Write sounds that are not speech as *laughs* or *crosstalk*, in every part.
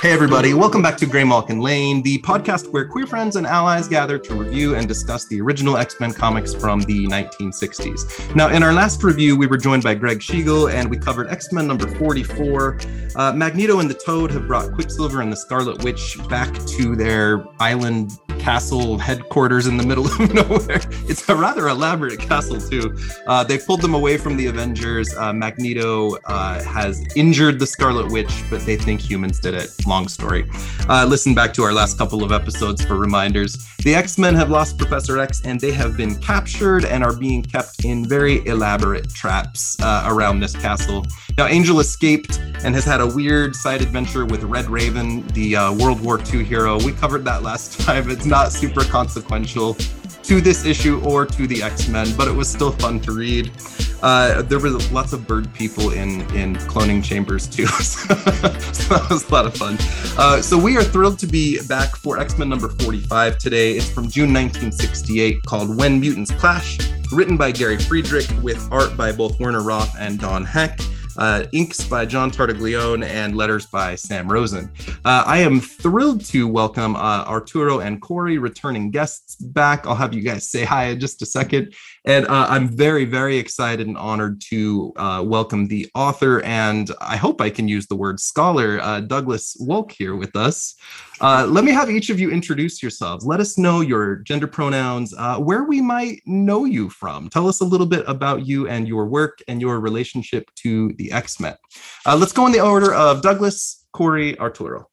Hey, everybody, welcome back to Grey Malkin Lane, the podcast where queer friends and allies gather to review and discuss the original X Men comics from the 1960s. Now, in our last review, we were joined by Greg Schiegel and we covered X Men number 44. Uh, Magneto and the Toad have brought Quicksilver and the Scarlet Witch back to their island castle headquarters in the middle of *laughs* nowhere. It's a rather elaborate castle, too. Uh, they pulled them away from the Avengers. Uh, Magneto uh, has injured the Scarlet Witch, but they think humans did it. Long story. Uh, listen back to our last couple of episodes for reminders. The X Men have lost Professor X and they have been captured and are being kept in very elaborate traps uh, around this castle. Now, Angel escaped and has had a weird side adventure with Red Raven, the uh, World War II hero. We covered that last *laughs* time. It's not super consequential to this issue or to the X-Men, but it was still fun to read. Uh, there were lots of bird people in in cloning chambers too, *laughs* so that was a lot of fun. Uh, so we are thrilled to be back for X-Men number 45 today. It's from June 1968, called When Mutants Clash, written by Gary Friedrich with art by both Werner Roth and Don Heck uh, inks by John Tartaglione, and letters by Sam Rosen. Uh, I am thrilled to welcome uh, Arturo and Corey, returning guests, back. I'll have you guys say hi in just a second. And uh, I'm very, very excited and honored to uh, welcome the author, and I hope I can use the word scholar, uh, Douglas Wolk, here with us. Uh, let me have each of you introduce yourselves. Let us know your gender pronouns, uh, where we might know you from. Tell us a little bit about you and your work and your relationship to the X Men. Uh, let's go in the order of Douglas, Corey, Arturo.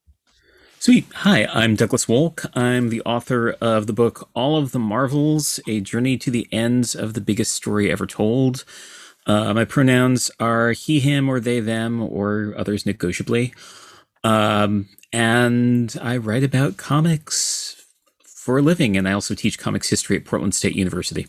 Sweet. Hi, I'm Douglas Wolk. I'm the author of the book All of the Marvels A Journey to the Ends of the Biggest Story Ever Told. Uh, my pronouns are he, him, or they, them, or others negotiably. Um, and I write about comics for a living, and I also teach comics history at Portland State University.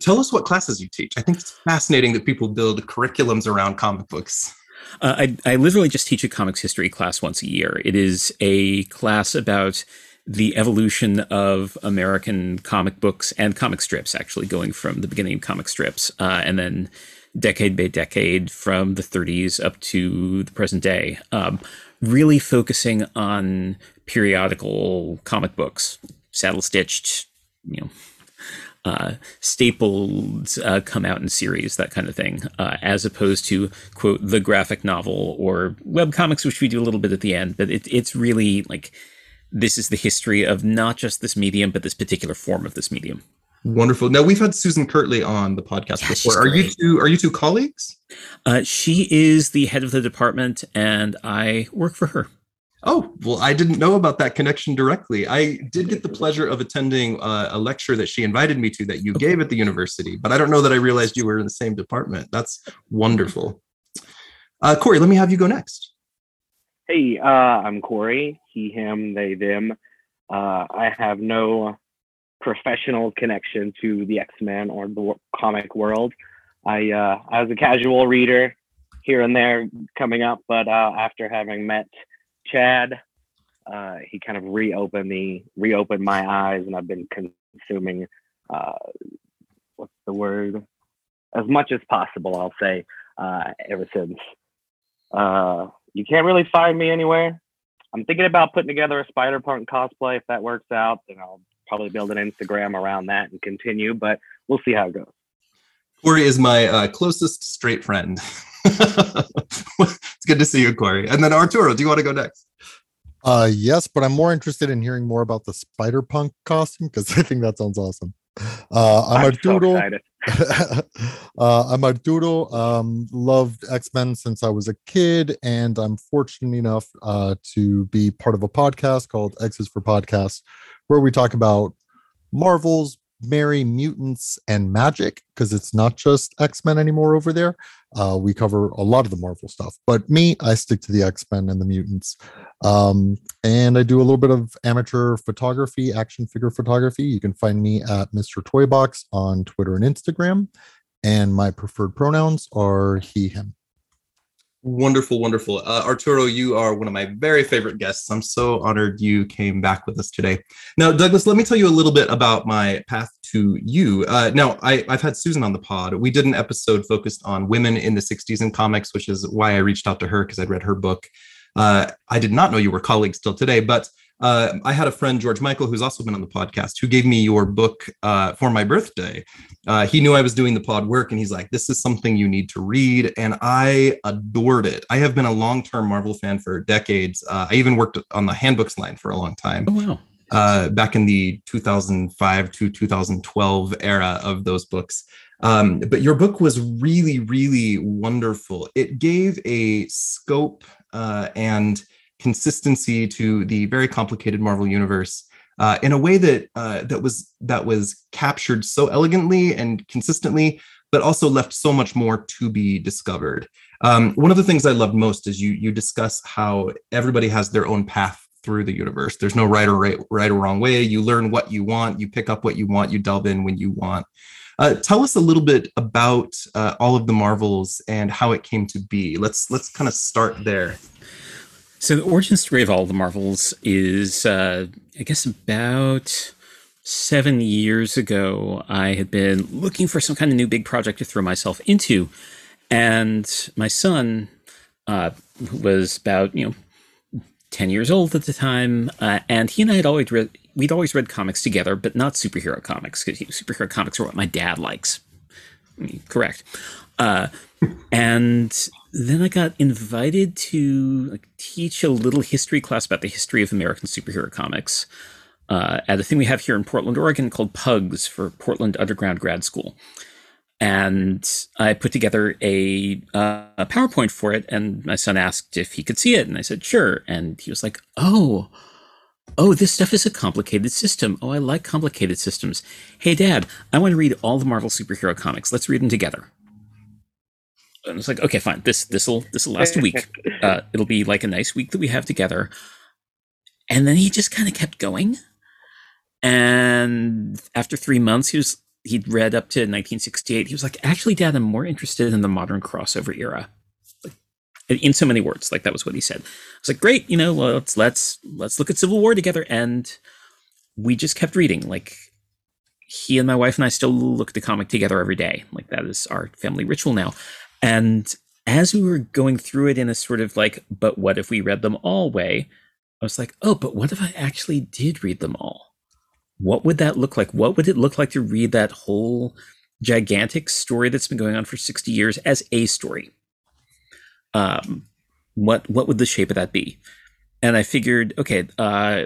Tell us what classes you teach. I think it's fascinating that people build curriculums around comic books. Uh, I, I literally just teach a comics history class once a year. It is a class about the evolution of American comic books and comic strips, actually going from the beginning of comic strips uh, and then decade by decade from the 30s up to the present day. Um, really focusing on periodical comic books, saddle stitched, you know, uh, stapled, uh, come out in series, that kind of thing, uh, as opposed to quote the graphic novel or web comics, which we do a little bit at the end. But it, it's really like this is the history of not just this medium, but this particular form of this medium. Wonderful. Now we've had Susan Kirtley on the podcast yeah, before. Are you two? Are you two colleagues? Uh, she is the head of the department, and I work for her. Oh well, I didn't know about that connection directly. I did get the pleasure of attending uh, a lecture that she invited me to that you okay. gave at the university, but I don't know that I realized you were in the same department. That's wonderful. Uh, Corey, let me have you go next. Hey, uh, I'm Corey. He, him, they, them. Uh, I have no professional connection to the X-Men or the comic world. I uh, I was a casual reader here and there coming up, but uh, after having met Chad, uh, he kind of reopened me, reopened my eyes, and I've been consuming uh, what's the word as much as possible. I'll say uh, ever since. Uh, you can't really find me anywhere. I'm thinking about putting together a Spider Punk cosplay. If that works out, then I'll probably build an Instagram around that and continue, but we'll see how it goes. Corey is my uh, closest straight friend. *laughs* it's good to see you, Corey. And then Arturo, do you want to go next? Uh, yes, but I'm more interested in hearing more about the Spider Punk costume because I think that sounds awesome. Uh, I'm, I'm Arturo. So *laughs* uh, I'm Arturo. Um, loved X Men since I was a kid, and I'm fortunate enough uh, to be part of a podcast called X's for Podcasts, where we talk about Marvel's merry mutants and magic because it's not just x-men anymore over there. Uh, we cover a lot of the marvel stuff but me i stick to the x-men and the mutants. Um, and i do a little bit of amateur photography action figure photography. You can find me at mr toybox on twitter and instagram and my preferred pronouns are he him Wonderful, wonderful. Uh, Arturo, you are one of my very favorite guests. I'm so honored you came back with us today. Now, Douglas, let me tell you a little bit about my path to you. Uh, now, I, have had Susan on the pod. We did an episode focused on women in the 60s in comics, which is why I reached out to her because I'd read her book. Uh, I did not know you were colleagues till today, but uh, I had a friend, George Michael, who's also been on the podcast, who gave me your book uh, for my birthday. Uh, he knew I was doing the pod work, and he's like, "This is something you need to read," and I adored it. I have been a long-term Marvel fan for decades. Uh, I even worked on the handbooks line for a long time. Oh wow! Uh, back in the 2005 to 2012 era of those books. Um, but your book was really, really wonderful. It gave a scope uh, and consistency to the very complicated Marvel universe uh, in a way that uh, that was that was captured so elegantly and consistently, but also left so much more to be discovered. Um, one of the things I loved most is you you discuss how everybody has their own path through the universe. There's no right or right, right or wrong way. You learn what you want, you pick up what you want, you delve in when you want. Uh, tell us a little bit about uh, all of the Marvels and how it came to be. Let's let's kind of start there. So the origin story of all the Marvels is, uh, I guess, about seven years ago. I had been looking for some kind of new big project to throw myself into, and my son uh, was about you know 10 years old at the time, uh, and he and I had always read, we'd always read comics together, but not superhero comics, because superhero comics are what my dad likes. Mean, correct. Uh, and then I got invited to like, teach a little history class about the history of American superhero comics uh, at a thing we have here in Portland, Oregon called PUGS for Portland Underground Grad School and I put together a, uh, a PowerPoint for it. And my son asked if he could see it, and I said sure. And he was like, "Oh, oh, this stuff is a complicated system. Oh, I like complicated systems. Hey, Dad, I want to read all the Marvel superhero comics. Let's read them together." And it's like, okay, fine. This this'll this'll last a week. *laughs* Uh, it'll be like a nice week that we have together. And then he just kind of kept going. And after three months, he was he'd read up to 1968. He was like, actually, Dad, I'm more interested in the modern crossover era. Like, in so many words, like that was what he said. I was like, great, you know, well, let's let's let's look at Civil War together, and we just kept reading. Like he and my wife and I still look at the comic together every day. Like that is our family ritual now. And as we were going through it in a sort of like, but what if we read them all way? I was like, oh, but what if I actually did read them all? what would that look like? What would it look like to read that whole gigantic story that's been going on for 60 years as a story? Um, what what would the shape of that be? And I figured, okay, uh,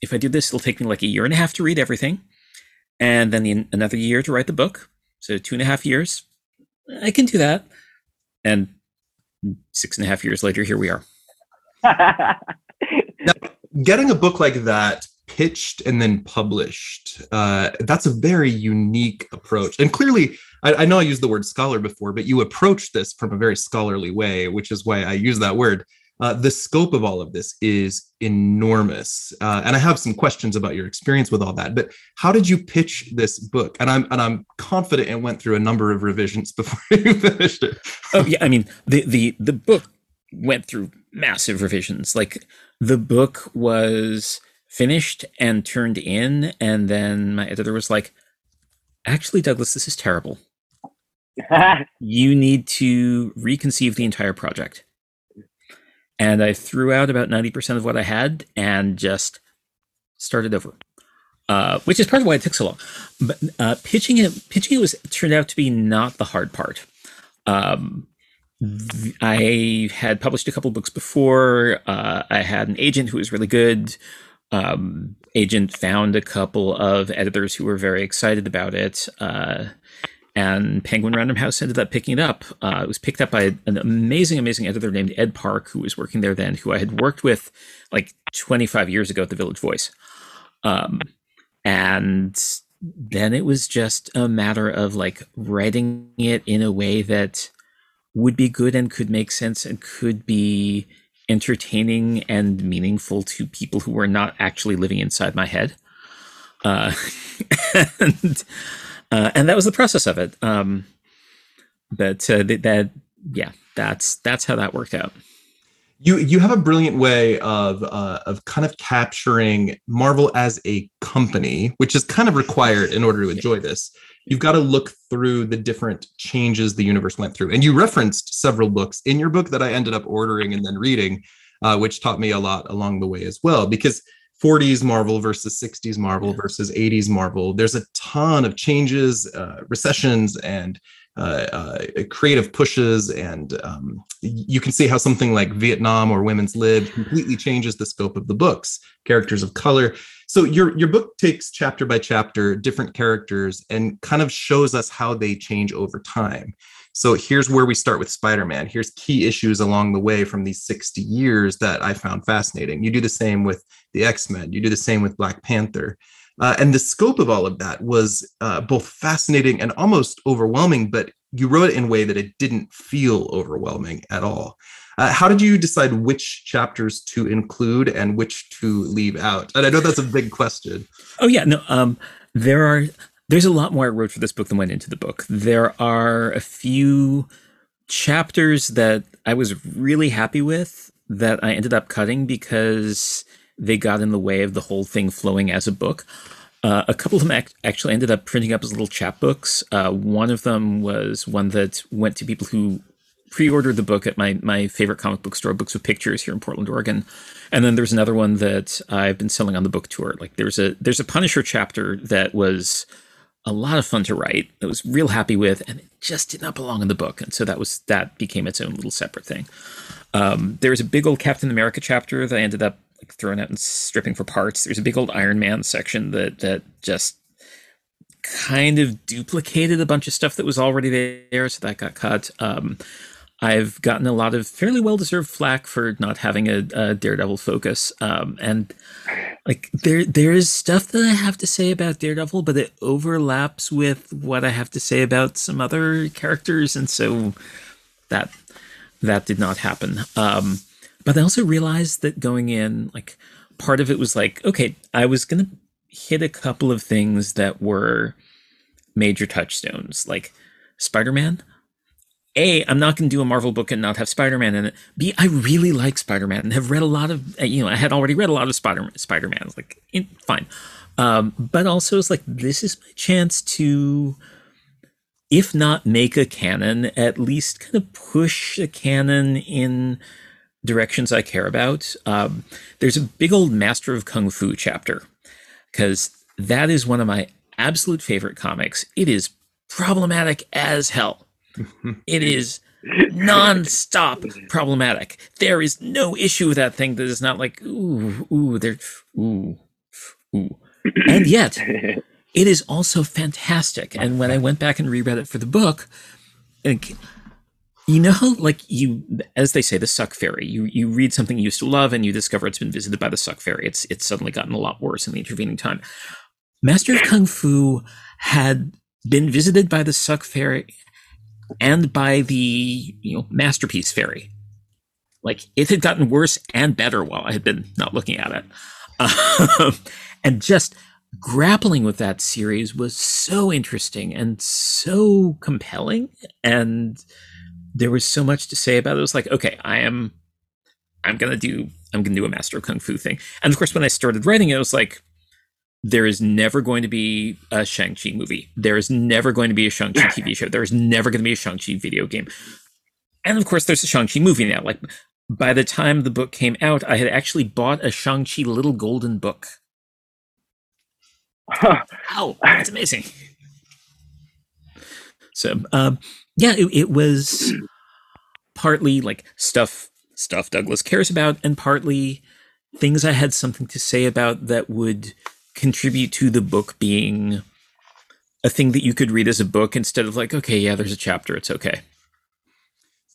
if I do this, it'll take me like a year and a half to read everything, and then the, another year to write the book. So two and a half years. I can do that. And six and a half years later, here we are. *laughs* now, getting a book like that pitched and then published. Uh, that's a very unique approach. And clearly, I, I, know I used the word scholar before, but you approach this from a very scholarly way, which is why I use that word. Uh, the scope of all of this is enormous, uh, and I have some questions about your experience with all that. But how did you pitch this book? And I'm and I'm confident it went through a number of revisions *laughs* before you finished it. oh yeah, I mean the the the book went through massive revisions. Like the book was finished and turned in. And then my editor was like, actually, Douglas, this is terrible. *laughs* you need to reconceive the entire project. And I threw out about 90% of what I had and just started over. Uh, which is part of why it took so long. But uh, pitching it, pitching it was turned out to be not the hard part. Um, I had published a couple books before. Uh, I had an agent who was really good, um, agent found a couple of editors who were very excited about it. And Penguin Random House ended up picking it up. Uh, it was picked up by an amazing, amazing editor named Ed Park, who was working there then, who I had worked with like 25 years ago at the Village Voice. Um, and then it was just a matter of like writing it in a way that would be good and could make sense and could be entertaining and meaningful to people who were not actually living inside my head. Uh, *laughs* and uh, and that was the process of it. Um, but uh, that, that yeah, that's that's how that worked out. You you have a brilliant way of uh, of kind of capturing Marvel as a company, which is kind of required in order to enjoy this you've got to look through the different changes the universe went through. And you referenced several books in your book that I ended up ordering and then reading. uh, which taught me a lot along the way as well. Because 40s Marvel versus 60s Marvel versus 80s Marvel, there's a ton of changes, uh, recessions, and uh, uh, creative pushes, and um, you can see how something like Vietnam or Women's Lib completely changes the scope of the books. Characters of color. So your your book takes chapter by chapter different characters and kind of shows us how they change over time. So here's where we start with Spider-Man. Here's key issues along the way from these 60 years that I found fascinating. You do the same with the X-Men. You do the same with Black Panther. Uh, and the scope of all of that was uh, both fascinating and almost overwhelming, but you wrote it in a way that it didn't feel overwhelming at all. Uh, how did you decide which chapters to include and which to leave out? And I know that's a big question. Oh yeah, no. Um, there are there's a lot more I wrote for this book than went into the book. There are a few chapters that I was really happy with that I ended up cutting because they got in the way of the whole thing flowing as a book. Uh, a couple of them ac- actually ended up printing up as little chapbooks. Uh, one of them was one that went to people who pre-ordered the book at my my favorite comic book store, Books with Pictures here in Portland, Oregon. And then there's another one that I've been selling on the book tour. Like there's a there's a Punisher chapter that was a lot of fun to write. I was real happy with, and it just did not belong in the book, and so that was that became its own little separate thing. Um, there was a big old Captain America chapter that I ended up like throwing out and stripping for parts. There's a big old Iron Man section that that just kind of duplicated a bunch of stuff that was already there, so that got cut. Um, I've gotten a lot of fairly well deserved flack for not having a, a Daredevil focus. Um, and like there there is stuff that I have to say about Daredevil, but it overlaps with what I have to say about some other characters, and so that that did not happen. Um, but I also realized that going in, like part of it was like, okay, I was gonna hit a couple of things that were major touchstones, like Spider-Man. A, I'm not going to do a Marvel book and not have Spider-Man in it. B, I really like Spider-Man and have read a lot of, uh, you know, I had already read a lot of Spider Spider-Man. Like, in, fine. Um, but also it's like, this is my chance to, if not make a canon, at least kind of push a canon in directions I care about. Um, there's a big old Master of Kung Fu chapter because that is one of my absolute favorite comics. It is problematic as hell it is non-stop problematic. There is no issue with that thing that is not like ooh ooh there ooh ooh. And yet *laughs* it is also fantastic. And when I went back and reread it for the book, like, you know, like you, as they say, the suck fairy. You you read something you used to love, and you discover it's been visited by the suck fairy. It's it's suddenly gotten a lot worse in the intervening time. Master of Kung Fu had been visited by the suck fairy and by the you know masterpiece fairy. Like it had gotten worse and better while I had been not looking at it, um, *laughs* and just grappling with that series was so interesting and so compelling, and there was so much to say about it. It was like, okay, I am, I'm gonna do, I'm gonna do a Master Kung Fu thing, and of course, when I started writing it, it was like, there is never going to be a Shang-Chi movie. There is never going to be a Shang-Chi TV show. There is never going to be a Shang-Chi video game. And of course, there's a Shang-Chi movie now. Like, by the time the book came out, I had actually bought a Shang-Chi little golden book. Huh. *laughs* Wow, that's amazing. So, um, yeah, it, it was partly like stuff stuff Douglas cares about, and partly things I had something to say about that would contribute to the book being a thing that you could read as a book instead of like, okay, yeah, there's a chapter, it's okay.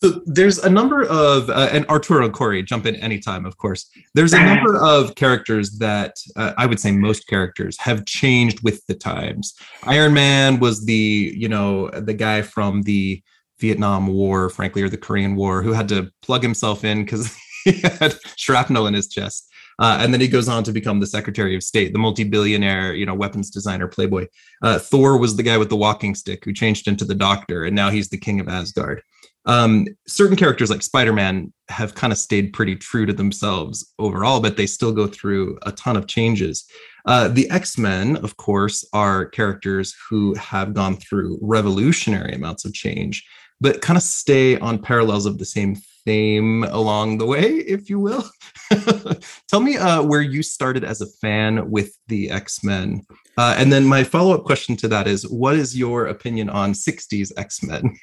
So there's a number of, uh, and Arturo and Corey, jump in anytime, of course. There's a number *laughs* of characters that uh, I would say most characters have changed with the times. Iron Man was the, you know, the guy from the Vietnam War, frankly, or the Korean War, who had to plug himself in because *laughs* he had shrapnel in his chest. Uh, and then he goes on to become the Secretary of State, the multi-billionaire, you know, weapons designer, playboy. Uh, Thor was the guy with the walking stick who changed into the Doctor, and now he's the King of Asgard. Um, certain characters like Spider-Man have kind of stayed pretty true to themselves overall, but they still go through a ton of changes. Uh, the X-Men, of course, are characters who have gone through revolutionary amounts of change. but kind of stay on parallels of the same theme along the way, if you will. *laughs* Tell me uh, where you started as a fan with the X Men. Uh, and then my follow up question to that is what is your opinion on 60s X Men?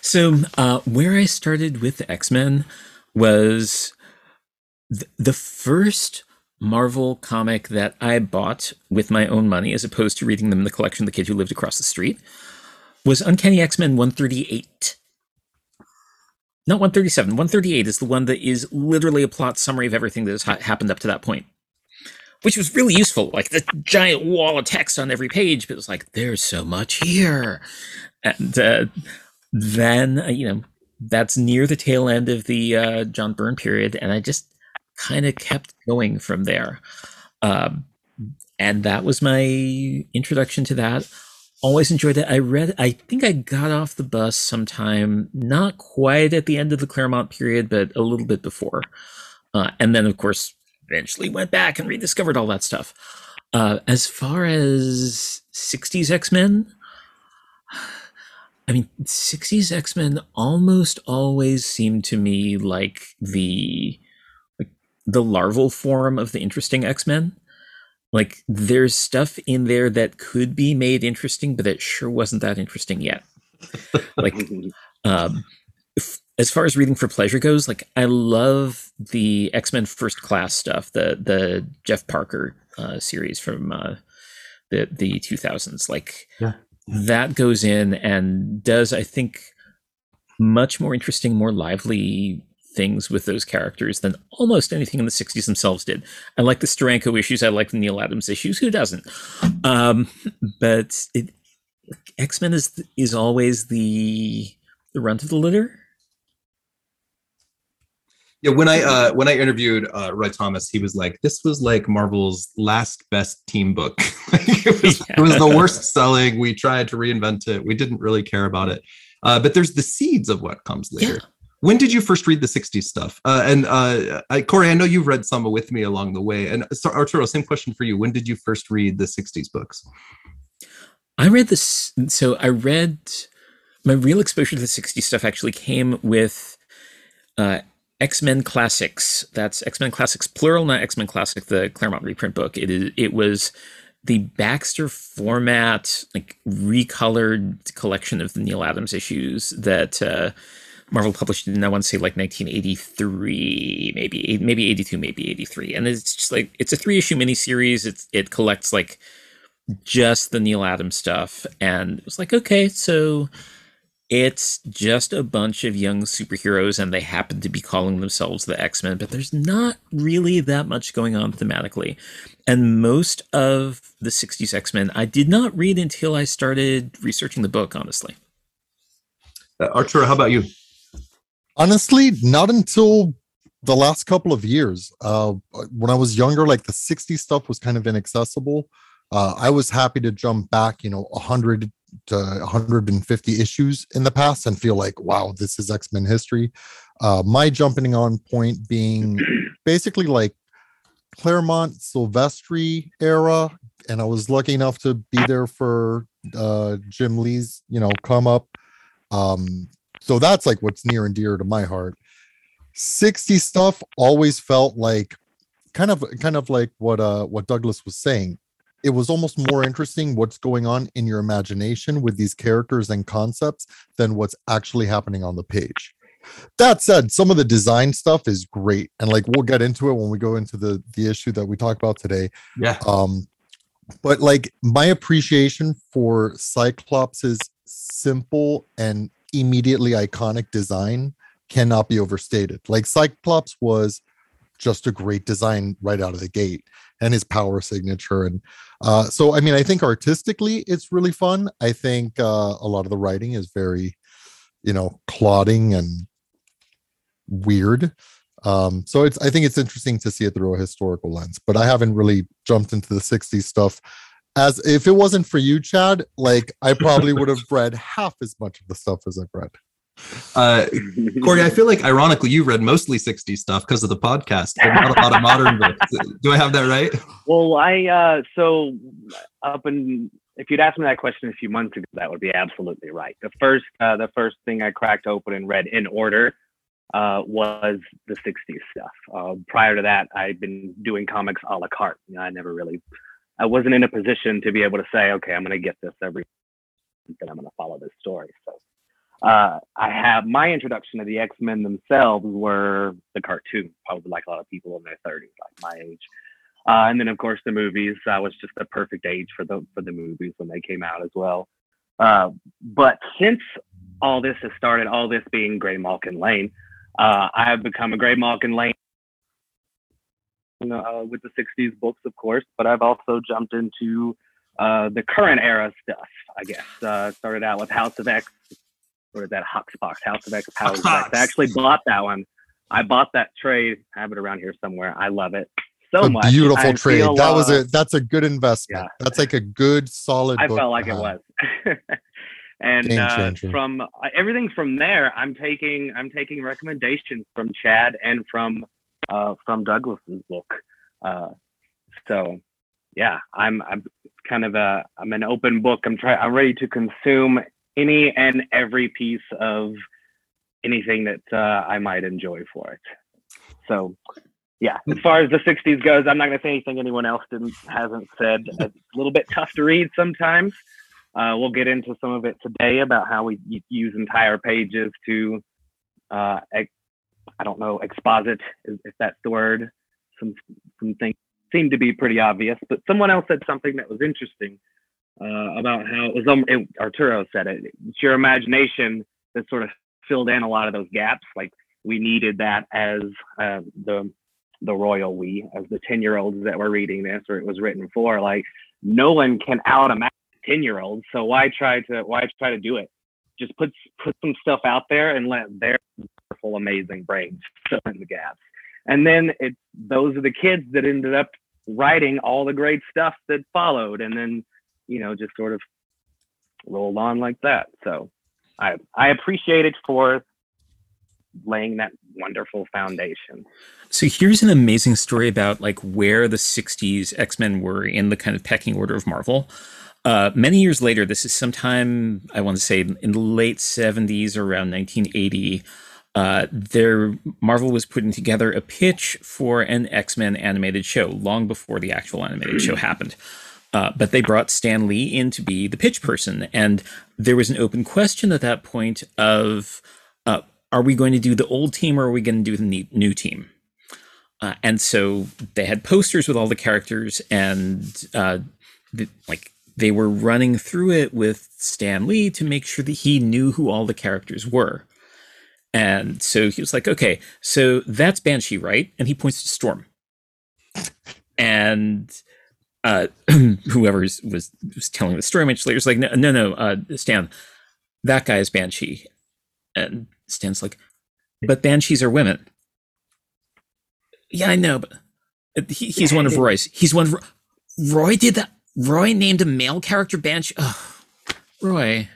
So, uh, where I started with the X Men was th- the first Marvel comic that I bought with my own money, as opposed to reading them in the collection the kid who lived across the street, was Uncanny X Men 138. Not 137. 138 is the one that is literally a plot summary of everything that has ha- happened up to that point, which was really useful. Like the giant wall of text on every page, but it was like, there's so much here. And uh, then, uh, you know, that's near the tail end of the uh, John Byrne period. And I just kind of kept going from there. Um, and that was my introduction to that. Always enjoyed it. I read, I think I got off the bus sometime, not quite at the end of the Claremont period, but a little bit before. Uh, and then, of course, eventually went back and rediscovered all that stuff. Uh, as far as 60s X Men, I mean, 60s X Men almost always seemed to me like the the larval form of the interesting X-Men. Like there's stuff in there that could be made interesting, but it sure wasn't that interesting yet. *laughs* like um if, as far as reading for pleasure goes, like I love the X-Men First Class stuff, the the Jeff Parker uh, series from uh, the the 2000s. Like yeah. that goes in and does I think much more interesting, more lively things with those characters than almost anything in the 60s themselves did. I like the Steranko issues. I like the Neal Adams issues. Who doesn't? Um, but it, X-Men is is always the the runt of the litter. Yeah, when I uh, when I interviewed uh, Roy Thomas, he was like, "This was like Marvel's last best team book. *laughs* it, was, yeah. *laughs* it was the worst selling. We tried to reinvent it. We didn't really care about it. Uh, but there's the seeds of what comes later. Yeah. When did you first read the 60s stuff? Uh, and uh, I, Corey, I know you've read some with me along the way. And so, Arturo, same question for you. When did you first read the 60s books? I read this. So I read my real exposure to the 60s stuff actually came with uh, X Men Classics. That's X Men Classics, plural, not X Men Classic, the Claremont reprint book. It is. It was the Baxter format, like recolored collection of the Neal Adams issues that uh, Marvel published it in I want to say like 1983, maybe maybe 82, maybe 83, and it's just like it's a three issue miniseries. It's it collects like just the Neal Adams stuff, and it was like okay, so it's just a bunch of young superheroes, and they happen to be calling themselves the X Men, but there's not really that much going on thematically. And most of the 60s X Men I did not read until I started researching the book, honestly. Uh, Arturo, how about you? Honestly, not until the last couple of years. Uh, when I was younger, like the 60s stuff was kind of inaccessible. Uh, I was happy to jump back, you know, 100 to 150 issues in the past and feel like, wow, this is X Men history. Uh, my jumping on point being *clears throat* basically like Claremont Silvestri era, and I was lucky enough to be there for uh, Jim Lee's, you know, come up. Um, so that's like what's near and dear to my heart. 60 stuff always felt like kind of kind of like what uh what Douglas was saying. It was almost more interesting what's going on in your imagination with these characters and concepts than what's actually happening on the page. That said, some of the design stuff is great, and like we'll get into it when we go into the the issue that we talk about today. Yeah. Um, but like my appreciation for Cyclops's simple and immediately iconic design cannot be overstated. Like Cyclops was just a great design right out of the gate and his power signature. And uh, so i mean i think artistically it's really fun. I think uh, a lot of the writing is very you know clodding and weird. Um, so it's i think it's interesting to see it through a historical lens but i haven't really jumped into the 60s stuff as if it wasn't for you, Chad, like I probably would have read half as much of the stuff as I've read. Uh, Corey, I feel like ironically you read mostly 60 stuff because of the podcast, but not a lot of modern books. *laughs* Do I have that right? Well, I uh, so up and if you'd asked me that question a few months ago, that would be absolutely right. The first, uh, the first thing I cracked open and read in order uh, was the '60s stuff. Uh, prior to that, I'd been doing comics a la carte. You know, I never really, I wasn't in a position to be able to say, okay, I'm going to get this every, and I'm going to follow this story. So uh, I have my introduction to the X Men themselves were the cartoon, probably like a lot of people in their 30s, like my age. Uh, and then of course the movies. I was just the perfect age for the for the movies when they came out as well. Uh, but since all this has started, all this being Gray Malkin Lane, uh, I have become a Gray Malkin Lane uh, with the '60s books, of course. But I've also jumped into uh, the current era stuff. I guess uh, started out with House of X, or that Hoxpox House of X, Powers X. I actually bought that one. I bought that trade. I have it around here somewhere. I love it so a much. Beautiful I trade. Feel, that was a that's a good investment. Yeah. That's like a good solid. I felt like it was. *laughs* and uh, from uh, everything from there, I'm taking I'm taking recommendations from Chad and from uh, from Douglas's book. Uh, so yeah, I'm I'm kind of a I'm an open book. I'm trying I'm ready to consume any and every piece of anything that uh, I might enjoy for it. So yeah, as far as the 60s goes, I'm not going to say anything anyone else didn't hasn't said. It's a little bit tough to read sometimes. Uh, we'll get into some of it today about how we use entire pages to, uh, ex- I don't know, exposit if that's the word. Some some things seem to be pretty obvious, but someone else said something that was interesting uh, about how it was. Um, it, Arturo said it. It's your imagination that sort of filled in a lot of those gaps. Like we needed that as uh, the the royal we as the 10 year olds that were reading this or it was written for like no one can out a 10 year olds so why try to why try to do it just put put some stuff out there and let their wonderful amazing brains *laughs* fill in the gaps and then it those are the kids that ended up writing all the great stuff that followed and then you know just sort of rolled on like that so i i appreciate it for laying that wonderful foundation. So here's an amazing story about like where the 60s X-Men were in the kind of pecking order of Marvel. Uh, many years later, this is sometime I want to say in the late 70s or around 1980. Uh, there, Marvel was putting together a pitch for an X Men animated show long before the actual animated show happened. Uh, but they brought Stan Lee in to be the pitch person, and there was an open question at that point of uh, are we going to do the old team or are we going to do the new team? Uh, and so they had posters with all the characters, and uh, the, like they were running through it with Stan Lee to make sure that he knew who all the characters were. And so he was like, "Okay, so that's Banshee, right?" And he points to Storm, and uh, *clears throat* whoever was, was telling the story much later is like, "No, no, no, uh, Stan, that guy is Banshee." And Stan's like, but banshees are women. Yeah, I know, but he, he's one of Roy's. He's one of Roy did that. Roy named a male character Banshee. Oh, Roy.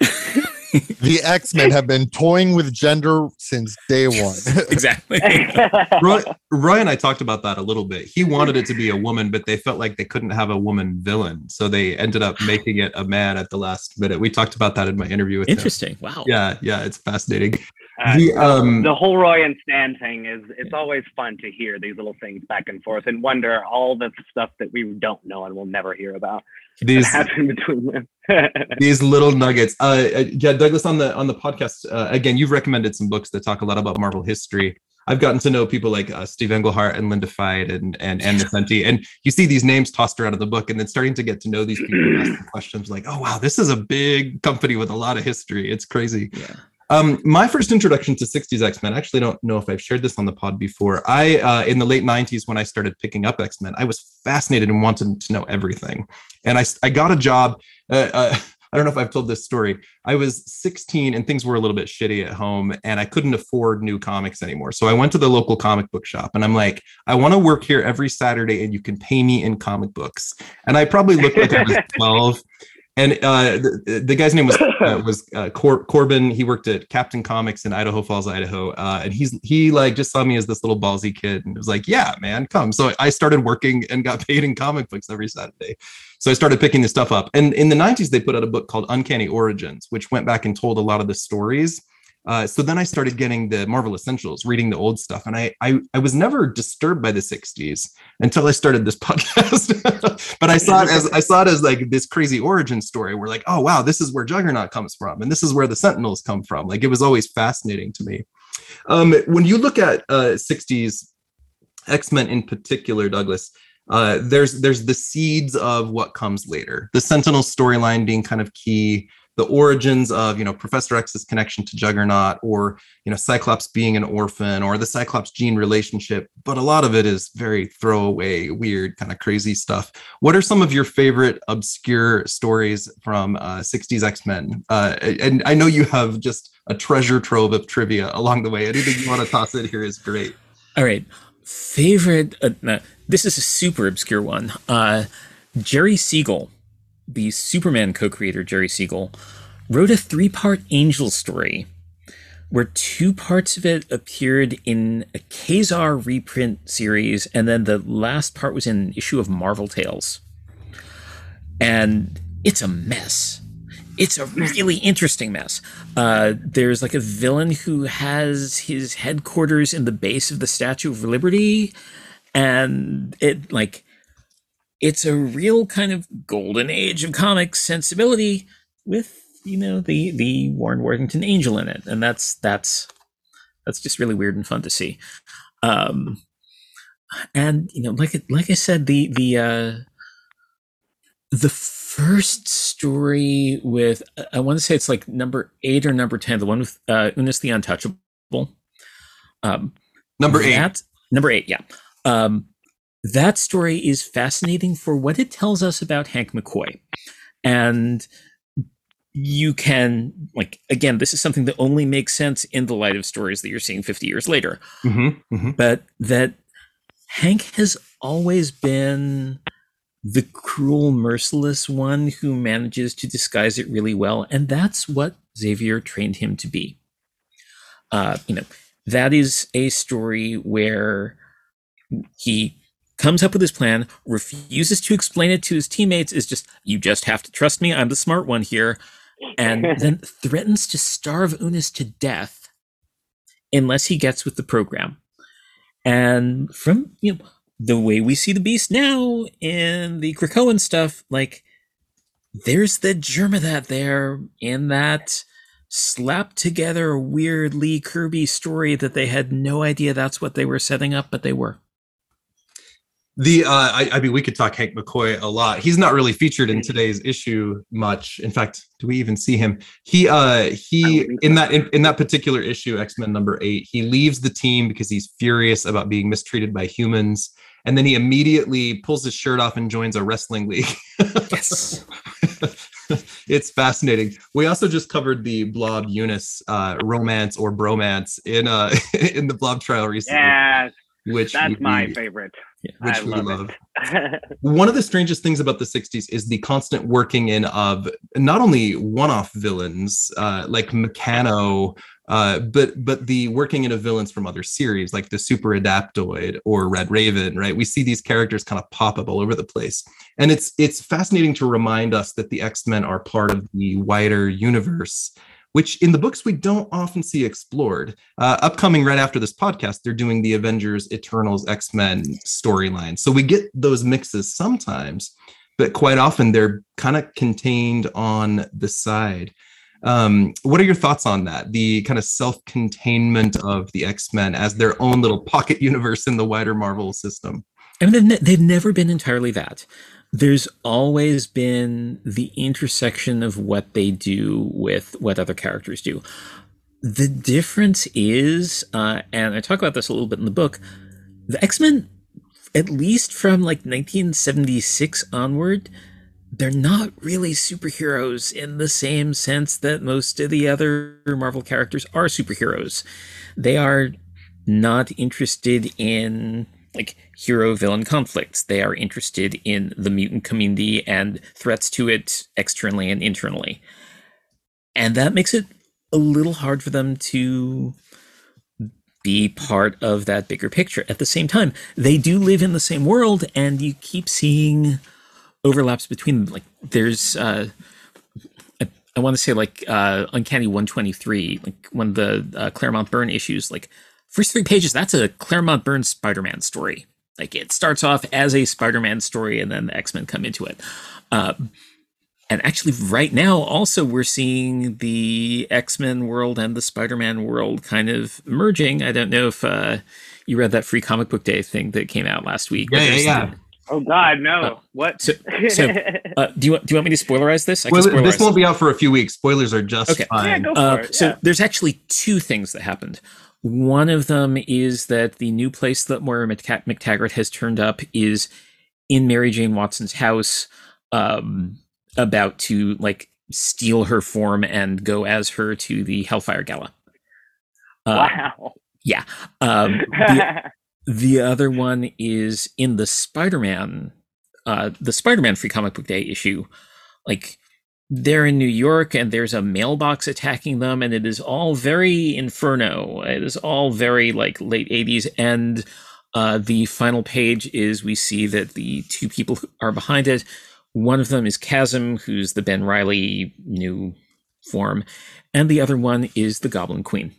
*laughs* the X Men have been toying with gender since day one. *laughs* exactly. Roy, Roy and I talked about that a little bit. He wanted it to be a woman, but they felt like they couldn't have a woman villain, so they ended up making it a man at the last minute. We talked about that in my interview with Interesting. him. Wow. Yeah, yeah, it's fascinating. Uh, the, um, the whole Roy and Stan thing is it's always fun to hear these little things back and forth and wonder all the stuff that we don't know and we'll never hear about these happen between them. *laughs* these little nuggets. Uh, uh, yeah, Douglas on the on the podcast uh, again. You've recommended some books that talk a lot about Marvel history. I've gotten to know people like uh, Steve Englehart and Linda Fite and and Ann Nocenti, *laughs* and you see these names tossed around in the book, and then starting to get to know these people, asking questions like, "Oh wow, this is a big company with a lot of history. It's crazy." Yeah. Um, my first introduction to 60s X-Men, I actually don't know if I've shared this on the pod before. I, uh, in the late 90s, when I started picking up X-Men, I was fascinated and wanted to know everything. And I, I got a job. Uh, uh, *laughs* I don't know if I've told this story. I was 16 and things were a little bit shitty at home and I couldn't afford new comics anymore. So I went to the local comic book shop and I'm like, I want to work here every Saturday and you can pay me in comic books. And I probably looked like I was *laughs* 12 and uh, the, the, guy's name was *laughs* uh, was uh, Cor- Corbin. He worked at Captain Comics in Idaho Falls, Idaho, uh, and he's he like just saw me as this little ballsy kid and was like, "Yeah, man, come." So I started working and got paid in comic books every Saturday. So I started picking this stuff up. And in the '90s, they put out a book called Uncanny Origins, which went back and told a lot of the stories uh, so then I started getting the Marvel Essentials, reading the old stuff, and I, I I was never disturbed by the '60s until I started this *laughs* podcast. but I saw it as I saw it as like this crazy origin story. Where like, oh wow, this is where Juggernaut comes from, and this is where the Sentinels come from. Like it was always fascinating to me. Um, when you look at uh, '60s X Men in particular, Douglas, uh, there's there's the seeds of what comes later. The Sentinel storyline being kind of key the origins of you know professor x's connection to juggernaut or you know cyclops being an orphan or the cyclops gene relationship but a lot of it is very throwaway weird kind of crazy stuff. What are some of your favorite obscure stories from uh, 60s x-men? Uh, and i know you have just a treasure trove of trivia along the way. Anything you want to toss in here is great. All right. Favorite uh, no, this is a super obscure one. Uh, jerry siegel the Superman co creator, Jerry Siegel, wrote a three part Angel story where two parts of it appeared in a Ka-Zar reprint series, and then the last part was in an issue of Marvel Tales. And it's a mess. It's a really interesting mess. Uh, there's like a villain who has his headquarters in the base of the Statue of Liberty, and it like it's a real kind of golden age of comics sensibility with you know the the Warren Worthington angel in it, and that's that's that's just really weird and fun to see. Um, and you know, like like I said, the the uh, the first story with I want to say it's like number eight or number ten, the one with uh, Unus the Untouchable. Um, number eight. Number eight, yeah. Um, that story is fascinating for what it tells us about Hank McCoy. And you can, like, again, this is something that only makes sense in the light of stories that you're seeing 50 years later. Mm-hmm, mm-hmm. But that Hank has always been the cruel, merciless one who manages to disguise it really well. And that's what Xavier trained him to be. Uh, you know, that is a story where he comes up with his plan, refuses to explain it to his teammates, is just, you just have to trust me, I'm the smart one here, and *laughs* then threatens to starve Unus to death unless he gets with the program. And from, you know, the way we see the beast now in the Krakoan stuff, like, there's the germ of that there in that slapped together weird Lee Kirby story that they had no idea that's what they were setting up, but they were. The uh, I, I, mean, we could talk Hank McCoy a lot. He's not really featured in today's issue much. In fact, do we even see him? He uh he in that in, in that particular issue, X Men number eight, he leaves the team because he's furious about being mistreated by humans, and then he immediately pulls his shirt off and joins a wrestling league. yes. *laughs* it's fascinating. We also just covered the Blob Unus uh, romance or bromance in uh *laughs* in the Blob trial recently. Yes, which that's my favorite which I we love. love. *laughs* One of the strangest things about the 60s is the constant working in of not only one-off villains uh, like Mekano, uh, but but the working in of villains from other series like the Super Adaptoid or Red Raven, right? We see these characters kind of pop up all over the place, and it's it's fascinating to remind us that the X Men are part of the wider universe which in the books we don't often see explored. Uh, upcoming right after this podcast, they're doing the Avengers, Eternals, X Men storyline. So we get those mixes sometimes, but quite often they're kind of contained on the side. Um, what are your thoughts on that? The kind of self containment of the X Men as their own little pocket *laughs* universe in the wider Marvel system? I mean, they've, they've never been entirely that there's always been the intersection of what they do with what other characters do. The difference is, uh, and I talk about this a little bit in the book, the X Men, at least from like 1976 onward, they're not really superheroes in the same sense that most of the other Marvel characters are superheroes. They are not interested in like hero villain conflicts. They are interested in the mutant community and threats to it externally and internally. And that makes it a little hard for them to be part of that bigger picture. At the same time, they do live in the same world, and you keep seeing overlaps between them. Like there's, uh, I, want to say like uh, Uncanny 123, like one of the uh, Claremont Byrne issues. Like first three pages, that's a Claremont Byrne Spider-Man story. Like it starts off as a Spider-Man story, and then the X-Men come into it. Uh, and actually right now also we're seeing the x-men world and the spider-man world kind of merging. I don't know if uh, you read that free comic book day thing that came out last week yeah yeah, yeah. The, oh god no. Uh, what? so, so uh, do you do you want me to spoilerize this? Well, this won't be out for a few weeks. Spoilers are just okay. fine. Yeah, go for uh, it, so there's actually two things that happened one of them is that the new place that Moira McTaggart has turned up is in Mary Jane Watson's house. Um, about to like steal her form and go as her to the Hellfire Gala. Uh, wow. Yeah. Um, the, *laughs* the, other one is in the Spider-Man, uh, the Spider-Man Free Comic Book Day issue. Like they're in New York and there's a mailbox attacking them, and it is all very Inferno. It is all very like late '80s, and uh, the final page is we see that the two people who are behind it one of them is Chasm, who's the Ben Reilly new form, and the other one is the Goblin Queen.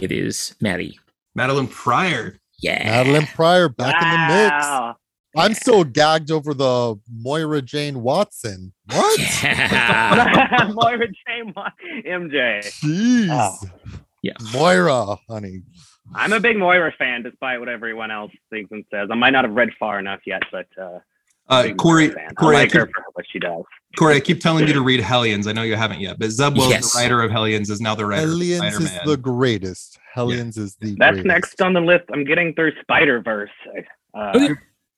It is Maddie. Madelyne Pryor. Yeah. Madelyne Pryor back wow. in the mix. I'm still gagged over the Moira Jane Watson. What? Yeah. *laughs* *laughs* Moira Jane MJ. Jeez. Oh. Yeah. Moira, honey. I'm a big Moira fan, despite what everyone else thinks and says. I might not have read far enough yet, but uh, uh, Corey, Corey, I like I keep, her for what she does. Corey, I keep telling you to read Hellions. I know you haven't yet, but Zeb Wells, yes. the writer of Hellions, is now the writer. Hellions is the greatest. Hellions yeah. is the. That's greatest. next on the list. I'm getting through Spider Verse uh,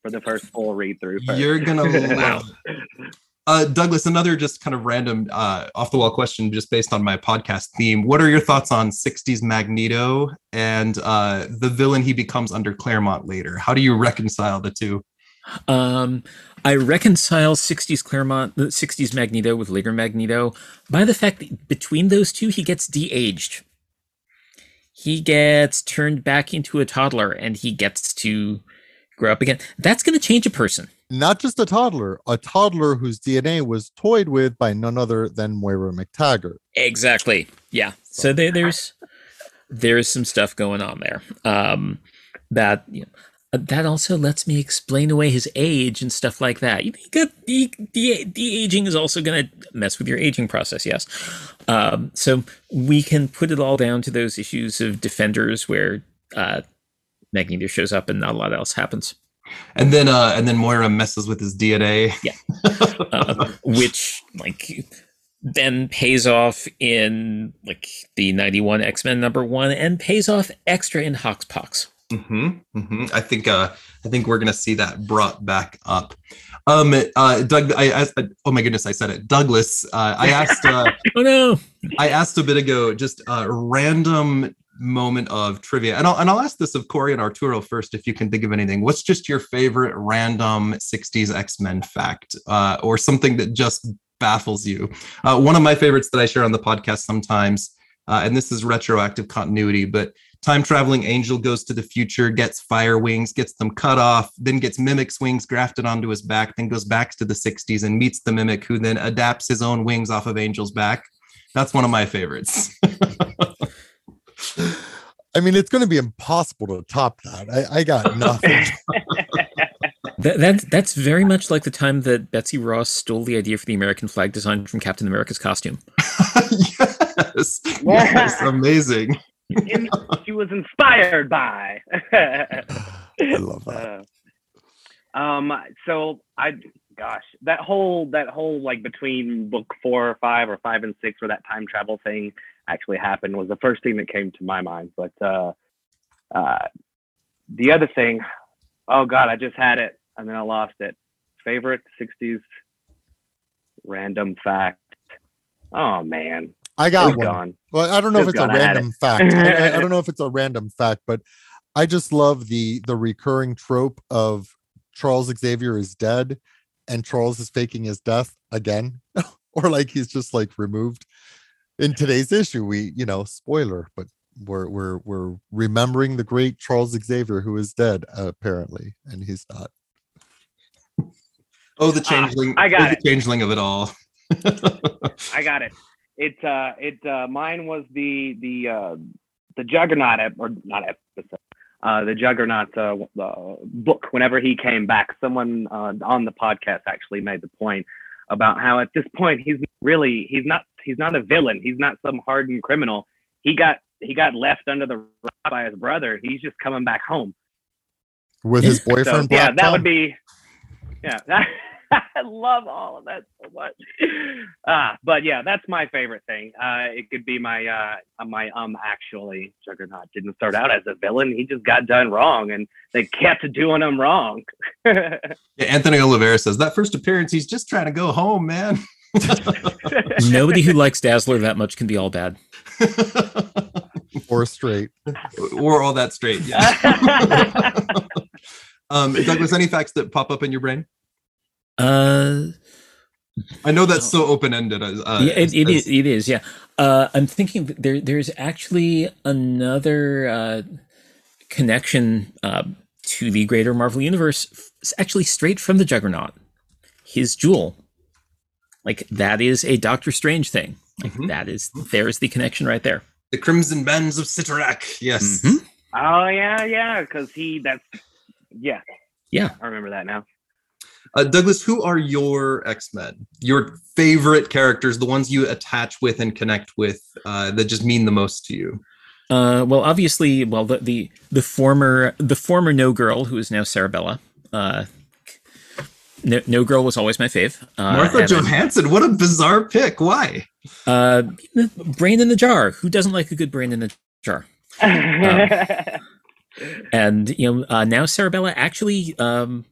for the first full read through. You're gonna *laughs* love. Uh, Douglas, another just kind of random uh, off the wall question, just based on my podcast theme. What are your thoughts on 60s Magneto and uh, the villain he becomes under Claremont later? How do you reconcile the two? Um, I reconcile 60s Claremont, 60s Magneto with later Magneto by the fact that between those two, he gets de aged. He gets turned back into a toddler and he gets to grow up again. That's going to change a person. Not just a toddler, a toddler whose DNA was toyed with by none other than Moira McTaggart. Exactly. Yeah. So there, there's there's some stuff going on there. Um, that you know, uh, that also lets me explain away his age and stuff like that. You got the the, the aging is also going to mess with your aging process. Yes, um, so we can put it all down to those issues of Defenders where uh, Magneto shows up and not a lot else happens. And then uh, and then Moira messes with his DNA. Yeah, uh, which like then pays off in like the ninety one X Men number one and pays off extra in Hoxpox. Mm-hmm, mm-hmm. I think uh, I think we're gonna see that brought back up. Um, uh, Doug, I asked. Oh my goodness, I said it. Douglas, uh, I asked. Uh, *laughs* oh no! I asked a bit ago, just a random moment of trivia, and I'll and I'll ask this of Corey and Arturo first, if you can think of anything. What's just your favorite random '60s X Men fact, uh, or something that just baffles you? Uh, one of my favorites that I share on the podcast sometimes, uh, and this is retroactive continuity, but time traveling angel goes to the future, gets fire wings, gets them cut off, then gets mimic's wings grafted onto his back, then goes back to the 60s and meets the mimic who then adapts his own wings off of Angel's back. That's one of my favorites. *laughs* I mean, it's going to be impossible to top that. I, I got *laughs* nothing. that, that, that's very much like the time that Betsy Ross stole the idea for the American flag design from Captain America's costume. *laughs* yes, yes, amazing in, she was inspired by. I love that. Uh, um, so I, gosh, that whole that whole like between book four or five or five and six, where that time travel thing actually happened, was the first thing that came to my mind. But uh, uh, the other thing, oh god, I just had it and then I lost it. Favorite '60s random fact. Oh man. I got one. Gone. Well, I don't know if it's a random fact. I, I, don't *laughs* know if it's a random fact, but I just love the the recurring trope of Charles Xavier is dead and Charles is faking his death again, *laughs* or like he's just like removed. In today's issue, we you know spoiler, but we're we're we're remembering the great Charles Xavier who is dead apparently, and he's not. Oh, the ah, changeling! Uh, I got oh, it. The changeling of it all. *laughs* I got it. It uh, it uh, mine was the the uh, the Juggernaut ep- or not episode. Uh, the Juggernaut uh, uh, book. Whenever he came back, someone uh, on the podcast actually made the point about how at this point he's really he's not he's not a villain. He's not some hardened criminal. He got he got left under the rock by his brother. He's just coming back home with his *laughs* boyfriend. So, yeah, that would be yeah. That, *laughs* I love all of that so much. Uh, but yeah, that's my favorite thing. Uh, it could be my uh, my um actually Juggernaut didn't start out as a villain. He just got done wrong, and they kept doing him wrong. *laughs* yeah, Anthony Oliveira says that first appearance, he's just trying to go home, man. *laughs* Nobody who likes Dazzler that much can be all bad. or straight. Or all that straight, yeah. *laughs* um, Douglas, any facts that pop up in your brain? Uh, I know that's so open ended. Uh, yeah, it, it, as, is, it is. Yeah, uh, I'm thinking there. There's actually another uh, connection uh, to the greater Marvel universe. It's actually straight from the Juggernaut. His jewel, like that, is a Doctor Strange thing. Like mm-hmm. that is there's the connection right there. The Crimson Bands of Cyttorak. Yes. Mm-hmm. Oh yeah, yeah. Because he that's yeah. Yeah. I remember that now. Uh, Douglas, who are your X Men? Your favorite characters, the ones you attach with and connect with, uh, that just mean the most to you? Uh, well, obviously, well the, the the former the former No Girl, who is now Cerebella. Uh, no, no Girl was always my fave. Uh, Martha Johansson, what a bizarre pick! Why? Uh, brain in the jar. Who doesn't like a good brain in the jar? um, *laughs* and you know, uh, now Cerebella actually um,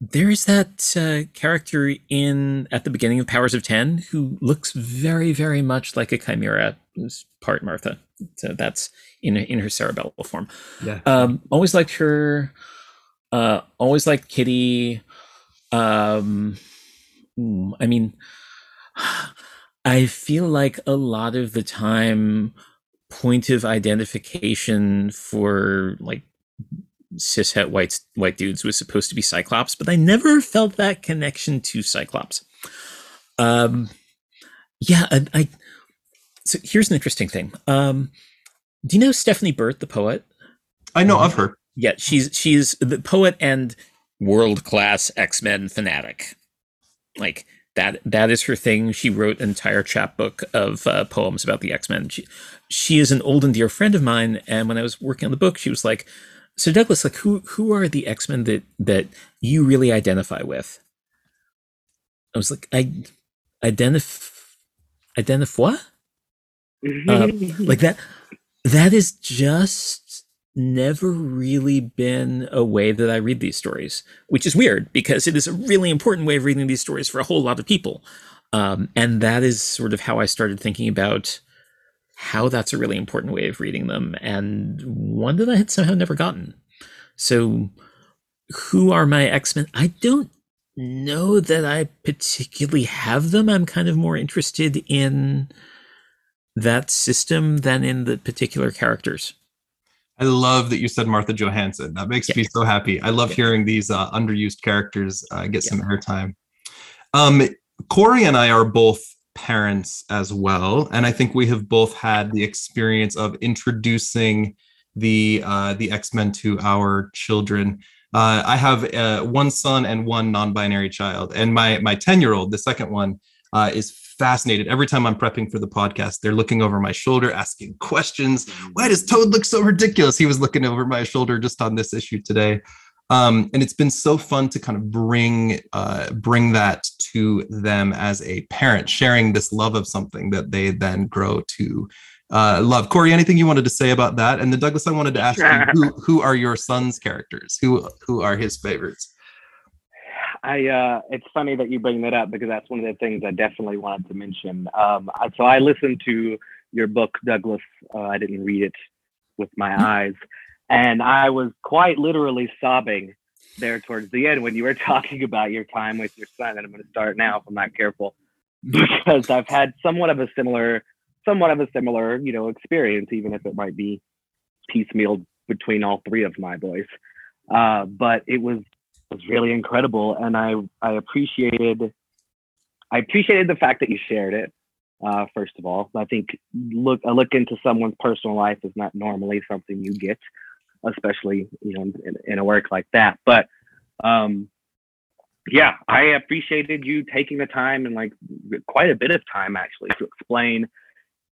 there's that uh, character in at the beginning of Powers of Ten who looks very, very much like a chimera. Who's part Martha, so that's in in her cerebellum form. Yeah. Um, always liked her. Uh, always liked Kitty. Um, I mean, I feel like a lot of the time, point of identification for like cishet white white dudes was supposed to be Cyclops, but I never felt that connection to Cyclops. Um, yeah, I, I so here's an interesting thing. Um, do you know Stephanie Burt, the poet? I know of her. Yeah, she's she's the poet and world class X Men fanatic. Like that that is her thing. She wrote an entire chapbook of uh, poems about the X Men. She she is an old and dear friend of mine, and when I was working on the book, she was like, so Douglas, like who who are the X Men that that you really identify with? I was like, I identify identify *laughs* uh, like that. That is just never really been a way that I read these stories, which is weird because it is a really important way of reading these stories for a whole lot of people. Um, and that is sort of how I started thinking about how that's a really important way of reading them and one that I had somehow never gotten. So, who are my X Men? I don't know that I particularly have them. I'm kind of more interested in that system than in the particular characters. I love that you said Martha Johansson. That makes me so happy. I love hearing these uh, underused characters uh, get some airtime. Um, Corey and I are both parents as well, and I think we have both had the experience of introducing the uh, the X Men to our children. Uh, I have uh, one son and one non-binary child, and my my ten year old, the second one, uh, is fascinated. Every time I'm prepping for the podcast, they're looking over my shoulder, asking questions. Why does Toad look so ridiculous? He was looking over my shoulder just on this issue today. Um, and it's been so fun to kind of bring uh, bring that to them as a parent, sharing this love of something that they then grow to uh, love. Corey, anything you wanted to say about that? And then Douglas, I wanted to ask you who, who are your son's characters? Who who are his favorites? I uh, it's funny that you bring that up because that's one of the things I definitely wanted to mention. Um, so I listened to your book, Douglas. Uh, I didn't read it with my mm-hmm. eyes, and I was quite literally sobbing there towards the end when you were *laughs* talking about your time with your son. And I'm going to start now if I'm not careful, *laughs* because I've had somewhat of a similar, somewhat of a similar, you know, experience, even if it might be piecemeal between all three of my boys. Uh, but it was was really incredible, and I I appreciated I appreciated the fact that you shared it. Uh, first of all, I think look a look into someone's personal life is not normally something you get, especially you know in, in a work like that. But um, yeah, I appreciated you taking the time and like quite a bit of time actually to explain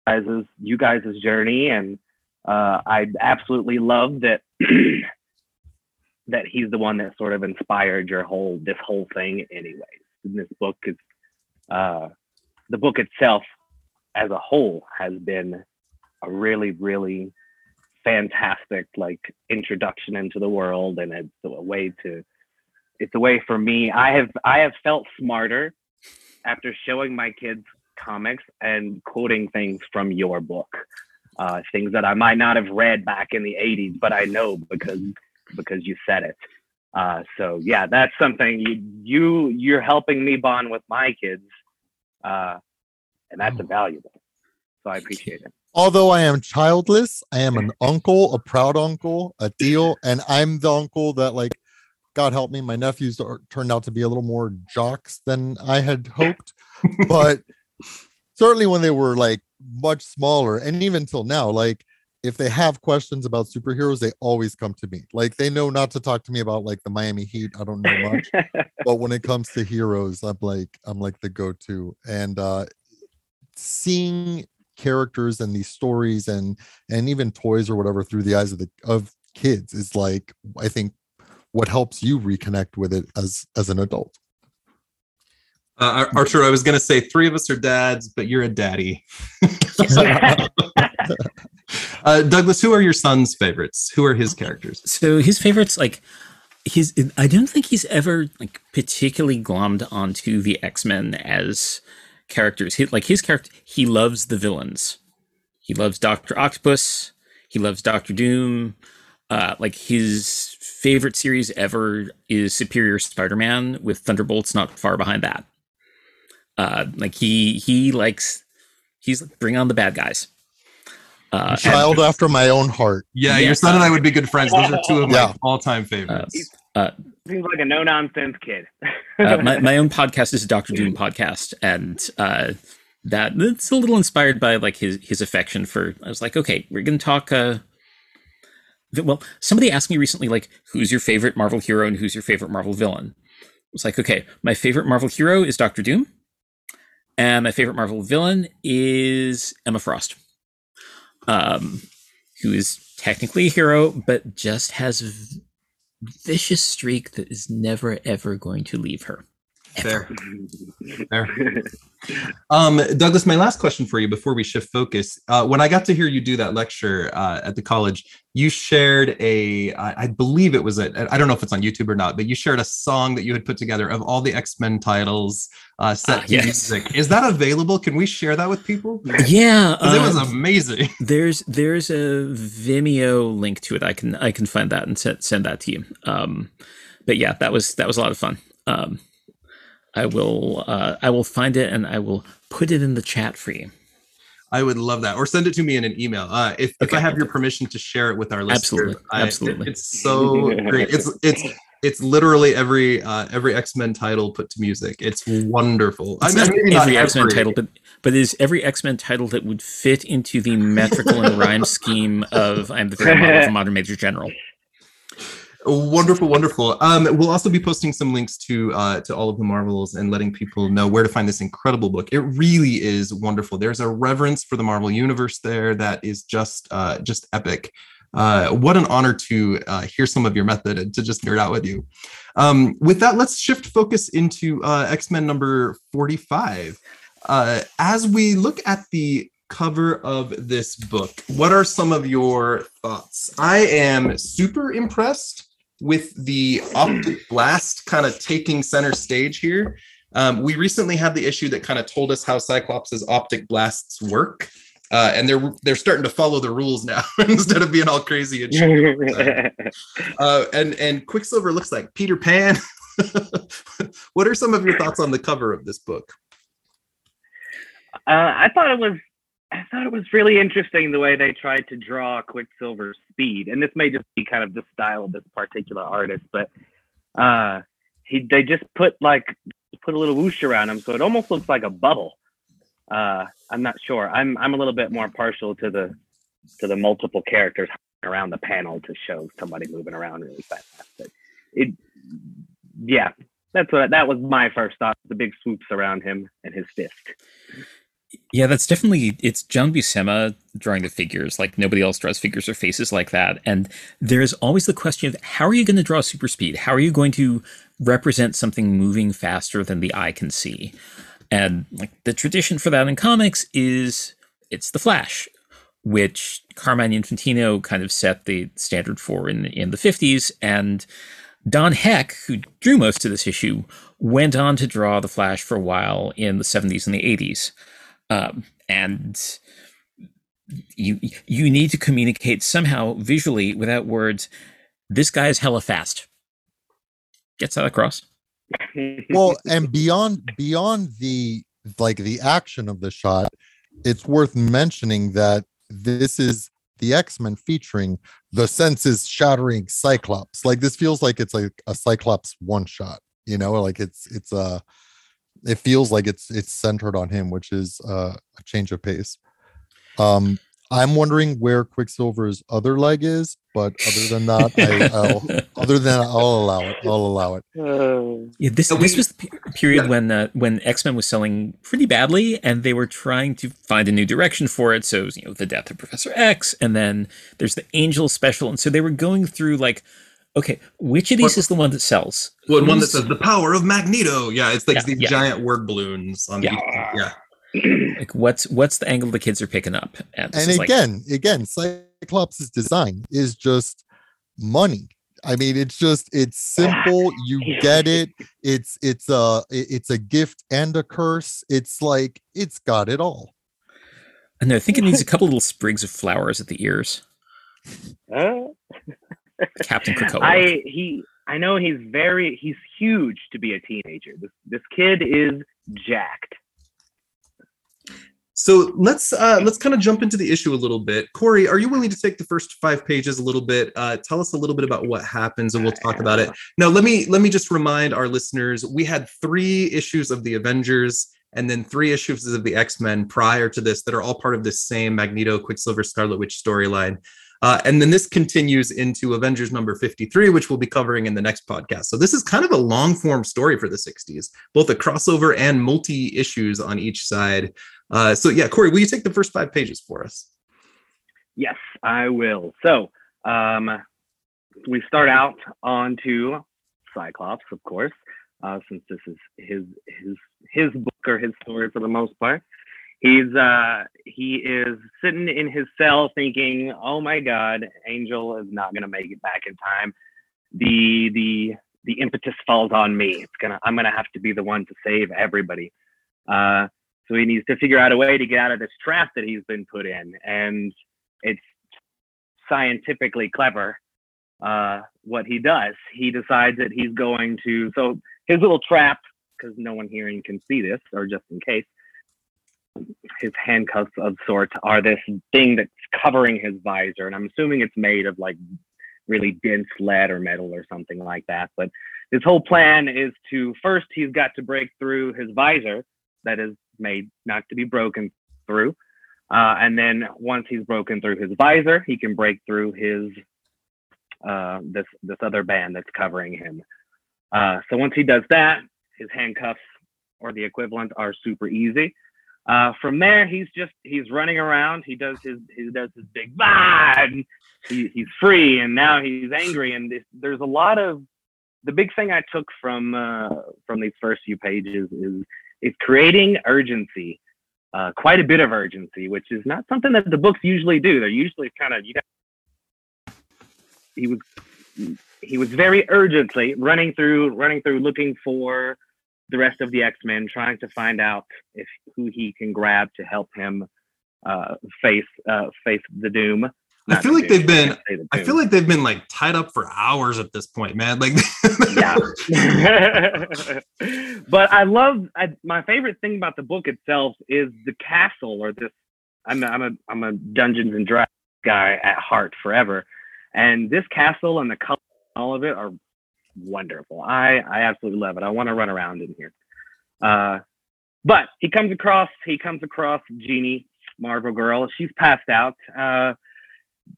guys' you guys' journey, and uh, I absolutely love that *clears throat* that he's the one that sort of inspired your whole this whole thing, anyways. And this book is uh, the book itself as a whole has been a really, really fantastic like introduction into the world and it's a way to it's a way for me i have i have felt smarter after showing my kids comics and quoting things from your book uh, things that i might not have read back in the 80s but i know because because you said it uh, so yeah that's something you you you're helping me bond with my kids uh, and that's oh. invaluable. So I appreciate it. Although I am childless, I am an *laughs* uncle, a proud uncle, a deal, and I'm the uncle that like God help me, my nephews are, turned out to be a little more jocks than I had hoped. *laughs* but certainly when they were like much smaller, and even till now, like if they have questions about superheroes, they always come to me. Like they know not to talk to me about like the Miami Heat. I don't know much, *laughs* but when it comes to heroes, I'm like I'm like the go-to. And uh seeing characters and these stories and and even toys or whatever through the eyes of the of kids is like I think what helps you reconnect with it as as an adult. Uh, Archer, I was going to say three of us are dads, but you're a daddy. *laughs* *laughs* uh, Douglas, who are your son's favorites? Who are his characters? So his favorites, like he's, I don't think he's ever like particularly glommed onto the X Men as characters. He, like his character, he loves the villains. He loves Doctor Octopus. He loves Doctor Doom. Uh, like his favorite series ever is Superior Spider-Man with Thunderbolts not far behind that. Uh, like he he likes he's like, bring on the bad guys. Uh, child and, after my own heart. Yeah, your son and I would be good friends. Those are two of my yeah. all-time favorites. Uh, uh, Seems like a no-nonsense kid. uh, *laughs* my, my own podcast is a Doctor Doom podcast, and uh, that it's a little inspired by like his his affection for. I was like, okay, we're gonna talk. Uh, well, somebody asked me recently, like, who's your favorite Marvel hero and who's your favorite Marvel villain? I was like, okay, my favorite Marvel hero is Doctor Doom, and my favorite Marvel villain is Emma Frost um, who is technically a hero, but just has v- vicious streak that is never ever going to leave her. Fair. Fair. *laughs* Um, Douglas, my last question for you before we shift focus. Uh, when I got to hear you do that lecture uh, at the college, you shared a, I believe it was a, I don't know if it's on YouTube or not, but you shared a song that you had put together of all the X Men titles uh, set uh, to yes. music. Is that available? Can we share that with people? Yeah, it was um, amazing. *laughs* There's there's a Vimeo link to it. I can I can find that and send send that to you. Um, but yeah, that was that was a lot of fun. Um, I will uh, I will find it and I will put it in the chat for you. I would love that, or send it to me in an email. Uh, if, okay. if I have your permission to share it with our listeners, absolutely, I, absolutely, it, it's so great. It's it's it's literally every uh, every X Men title put to music. It's wonderful. It's I mean, not every X Men title, but but is every X Men title that would fit into the metrical and rhyme *laughs* scheme of "I'm the model of a modern major general." Wonderful, wonderful. Um, we'll also be posting some links to uh, to all of the Marvels and letting people know where to find this incredible book. It really is wonderful. There's a reverence for the Marvel universe there that is just uh, just epic. Uh, what an honor to uh, hear some of your method and to just nerd out with you. Um, with that, let's shift focus into uh, X Men number 45. Uh, as we look at the cover of this book, what are some of your thoughts? I am super impressed with the optic blast kind of taking center stage here. Um, we recently had the issue that kind of told us how Cyclops' optic blasts work. uh, and they're they're starting to follow the rules now *laughs* instead of being all crazy and *laughs* uh, and and Quicksilver looks like Peter Pan. *laughs* what are some of your thoughts on the cover of this book? Uh, I thought it was I thought it was really interesting the way they tried to draw Quicksilver's speed, and this may just be kind of the style of this particular artist, but uh, he they just put like put a little whoosh around him, so it almost looks like a bubble. Uh, I'm not sure. I'm I'm a little bit more partial to the to the multiple characters around the panel to show somebody moving around really fast. But it, yeah, that's what that was my first thought. The big swoops around him and his fist. Yeah, that's definitely it's John Buscema drawing the figures. Like nobody else draws figures or faces like that. And there's always the question of how are you going to draw super speed? How are you going to represent something moving faster than the eye can see? And like the tradition for that in comics is it's the Flash, which Carmine Infantino kind of set the standard for in in the 50s. And Don Heck, who drew most of this issue, went on to draw the Flash for a while in the 70s and the 80s. Um, and you you need to communicate somehow visually without words. This guy is hella fast. Gets that across. *laughs* well, and beyond beyond the like the action of the shot, it's worth mentioning that this is the X-Men featuring the senses shattering Cyclops. Like this feels like it's like a Cyclops one shot, you know, like it's it's a it feels like it's it's centered on him, which is uh, a change of pace. Um, I'm wondering where Quicksilver's other leg is, but other than that, I, will *laughs* other than that, I'll allow it. I'll allow it. Uh, yeah, this this was the period yeah. when uh, when X Men was selling pretty badly, and they were trying to find a new direction for it. So you know, the death of Professor X, and then there's the Angel special, and so they were going through like Okay, which of these is the one that sells? Well, one that says the power of Magneto. Yeah, it's like yeah, these yeah. giant word balloons on yeah. the yeah. *clears throat* like what's what's the angle the kids are picking up? And, and again, like, again, Cyclops' design is just money. I mean, it's just it's simple. *sighs* You get it. It's it's a it's a gift and a curse. It's like it's got it all. And I think it needs a *laughs* couple little sprigs of flowers at the ears. Uh, *laughs* Captain Krakoa. I he I know he's very he's huge to be a teenager. This this kid is jacked. So let's uh, let's kind of jump into the issue a little bit. Corey, are you willing to take the first five pages a little bit? Uh, tell us a little bit about what happens, and we'll talk about it. Now, let me let me just remind our listeners: we had three issues of the Avengers, and then three issues of the X Men prior to this that are all part of this same Magneto, Quicksilver, Scarlet Witch storyline. Uh, and then this continues into Avengers number 53, which we'll be covering in the next podcast. So this is kind of a long form story for the 60s, both a crossover and multi issues on each side. Uh, so, yeah, Corey, will you take the first five pages for us? Yes, I will. So um, we start out onto Cyclops, of course, uh, since this is his his his book or his story for the most part he's uh he is sitting in his cell thinking oh my god angel is not going to make it back in time. The the the impetus falls on me. It's gonna i'm gonna have to be the one to save everybody. Uh so he needs to figure out a way to get out of this trap that he's been put in and it's scientifically clever uh what he does. He decides that he's going to so his little trap because no one hearing can see this or just in case his handcuffs of sorts are this thing that's covering his visor, and I'm assuming it's made of like really dense lead or metal or something like that. But his whole plan is to first he's got to break through his visor that is made not to be broken through. Uh, and then once he's broken through his visor, he can break through his uh, this this other band that's covering him. Uh, so once he does that, his handcuffs or the equivalent are super easy. Uh, from there, he's just he's running around. He does his he does his big vibe. He, he's free, and now he's angry. And there's a lot of the big thing I took from uh, from these first few pages is is creating urgency, uh, quite a bit of urgency, which is not something that the books usually do. They're usually kind of you got. He was he was very urgently running through running through looking for the rest of the X Men, trying to find out if who he can grab to help him uh, face uh, face the doom. Not I feel like they've been. The I feel like they've been like tied up for hours at this point, man. Like, yeah. *laughs* *laughs* but I love. I, my favorite thing about the book itself is the castle, or this. I'm a, I'm a I'm a Dungeons and Dragons guy at heart forever, and this castle and the color, all of it are wonderful. I I absolutely love it. I want to run around in here. Uh, but he comes across he comes across Jeannie Marvel Girl. She's passed out. Uh,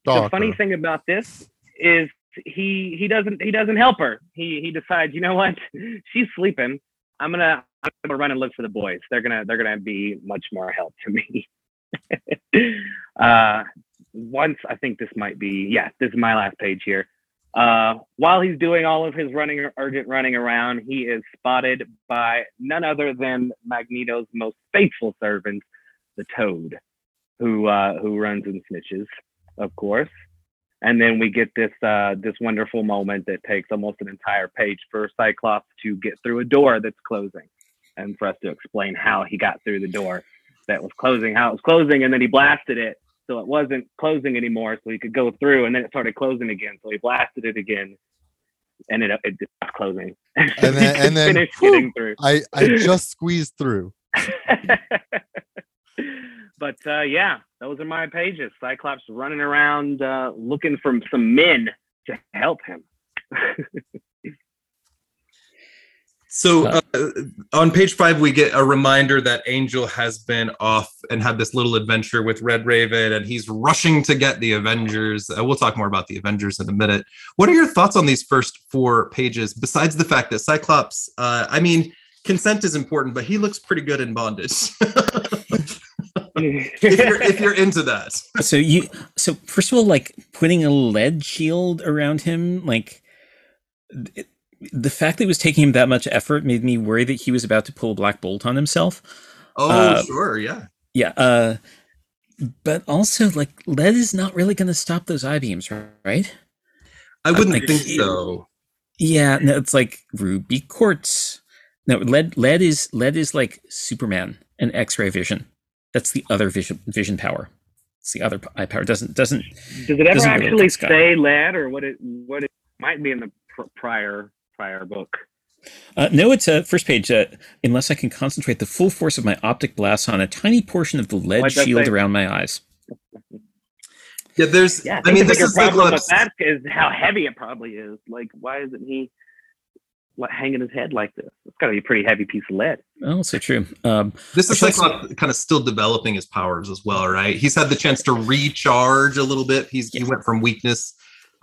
the funny thing about this is he he doesn't he doesn't help her. He he decides, you know what? *laughs* She's sleeping. I'm gonna I'm gonna run and look for the boys. They're gonna they're gonna be much more help to me. *laughs* uh, once I think this might be yeah this is my last page here. Uh, while he's doing all of his running urgent running around, he is spotted by none other than Magneto's most faithful servant, the Toad, who uh, who runs and snitches, of course. And then we get this uh, this wonderful moment that takes almost an entire page for Cyclops to get through a door that's closing, and for us to explain how he got through the door that was closing, how it was closing, and then he blasted it so it wasn't closing anymore, so he could go through, and then it started closing again. So he blasted it again, and it it stopped closing. And then, *laughs* and then whew, I I just squeezed through. *laughs* but uh, yeah, those are my pages. Cyclops running around uh, looking for some men to help him. *laughs* So uh, on page five, we get a reminder that Angel has been off and had this little adventure with Red Raven, and he's rushing to get the Avengers. Uh, we'll talk more about the Avengers in a minute. What are your thoughts on these first four pages? Besides the fact that Cyclops, uh, I mean, consent is important, but he looks pretty good in bondage. *laughs* if, you're, if you're into that. *laughs* So you, so first of all, like putting a lead shield around him, like. It, the fact that it was taking him that much effort made me worry that he was about to pull a black bolt on himself. Oh, uh, sure, yeah, yeah. Uh, but also, like, lead is not really going to stop those eye beams, right? I wouldn't like, think so. Yeah, no, it's like ruby quartz. No, lead. Lead is lead is like Superman and X-ray vision. That's the other vision vision power. It's the other eye power. Doesn't doesn't. Does it ever actually say lead, or what it what it might be in the pr- prior prior book. Uh, no, it's a uh, first page. Uh, unless I can concentrate the full force of my optic blast on a tiny portion of the lead shield around my eyes. *laughs* Yeah, there's. Yeah, I, I mean, this is problem with that is how heavy it probably is. Like, why isn't he hanging his head like this? It's got to be a pretty heavy piece of lead. Oh, so true. Um, this is Cyclops kind of still developing his powers as well, right? He's had the chance to recharge a little bit. He's yeah. he went from weakness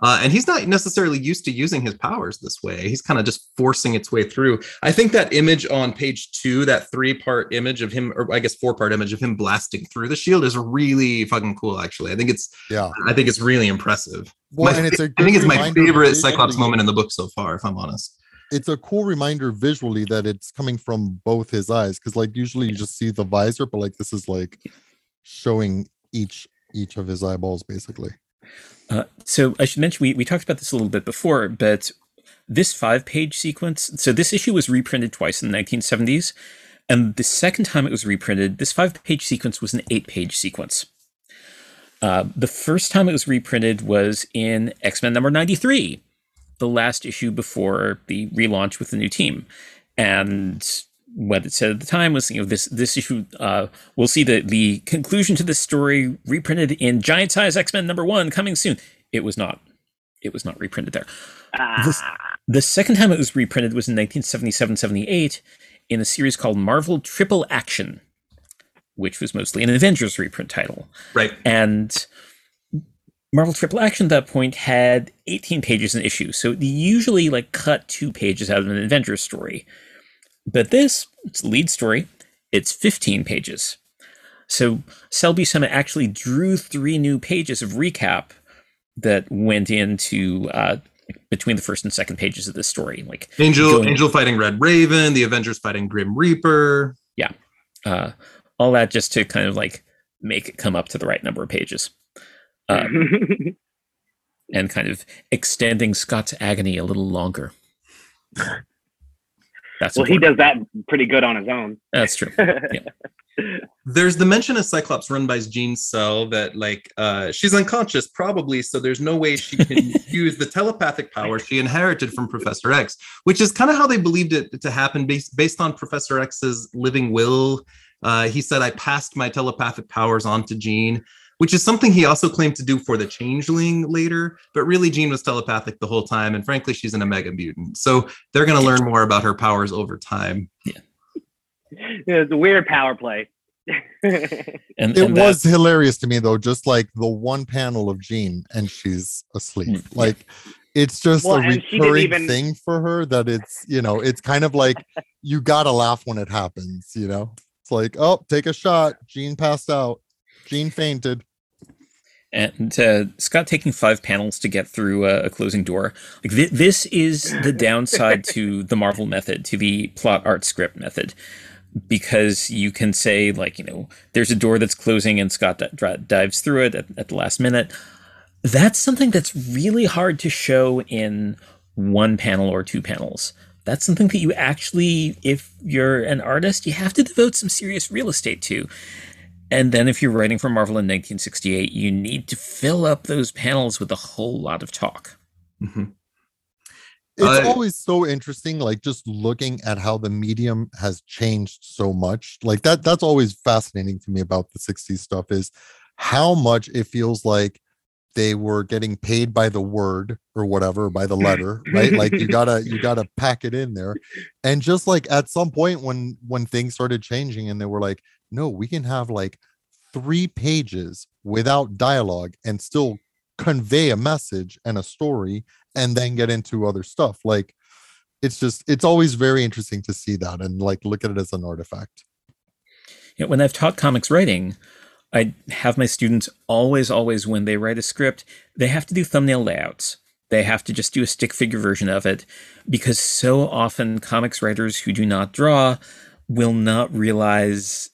uh, and he's not necessarily used to using his powers this way. He's kind of just forcing its way through. I think that image on page two, that three part image of him, or I guess four part image of him blasting through the shield, is really fucking cool. Actually, I think it's yeah, I think it's really impressive. Well, my, and it's a I think it's my favorite Cyclops moment in the book so far, if I'm honest. It's a cool reminder visually that it's coming from both his eyes, because like usually you just see the visor, but like this is like showing each each of his eyeballs basically. Uh, so I should mention we, we talked about this a little bit before, but this five page sequence. So this issue was reprinted twice in the 1970s, and the second time it was reprinted, this five page sequence was an eight page sequence. Uh, the first time it was reprinted was in X Men number 93, the last issue before the relaunch with the new team. And what it said at the time was, you know, this this issue, uh, we'll see the the conclusion to this story reprinted in giant size X Men number one coming soon. It was not. It was not reprinted there. Ah. The, the second time it was reprinted was in 1977-78 in a series called Marvel Triple Action, which was mostly an Avengers reprint title. Right. And Marvel Triple Action at that point had 18 pages an issue, so they usually like cut two pages out of an Avengers story. But this, it's lead story, it's 15 pages. So Sal Buscema actually drew three new pages of recap that went into uh, between the first and second pages of this story. Like Angel, going, Angel fighting Red Raven, the Avengers fighting Grim Reaper. Yeah, uh, all that just to kind of like make it come up to the right number of pages, uh, *laughs* and kind of extending Scott's agony a little longer. *laughs* That's well, important. he does that pretty good on his own. That's true. *laughs* Yeah. there's the mention of Cyclops run by Jean's cell that like uh, she's unconscious probably, so there's no way she can *laughs* use the telepathic power she inherited from Professor X, which is kind of how they believed it to happen based based on Professor X's living will. Uh, he said, "I passed my telepathic powers on to Jean." Which is something he also claimed to do for the changeling later, but really Jean was telepathic the whole time, and frankly, she's an Omega mutant. So they're going to learn more about her powers over time. Yeah, it's a weird power play. *laughs* and, it was hilarious to me though, just like the one panel of Jean and she's asleep. Mm, like it's just well, a recurring even... thing for her that it's you know it's kind of like you gotta laugh when it happens you know it's like oh take a shot Jean passed out Jean fainted and uh, Scott taking five panels to get through a, a closing door. Like th- this is the downside to the Marvel method, to the plot art script method because you can say like you know there's a door that's closing and Scott d- dives through it at, at, the last minute. That's something that's really hard to show in one panel or two panels. That's something that you actually, if you're an artist, you have to devote some serious real estate to. And then if you're writing for Marvel in 1968, you need to fill up those panels with a whole lot of talk. Mm-hmm. It's uh, always so interesting like just looking at how the medium has changed so much. Like that that's always fascinating to me about the 60s stuff is how much it feels like they were getting paid by the word or whatever by the letter right? Like you gotta you gotta pack it in there. And just like at some point when when things started changing and they were like no we can have like three pages without dialogue and still convey a message and a story and then get into other stuff. Like it's just it's always very interesting to see that and like look at it as an artifact. Yeah, when i've taught comics writing i have my students always always when they write a script they have to do thumbnail layouts. They have to just do a stick figure version of it because so often comics writers who do not draw will not realize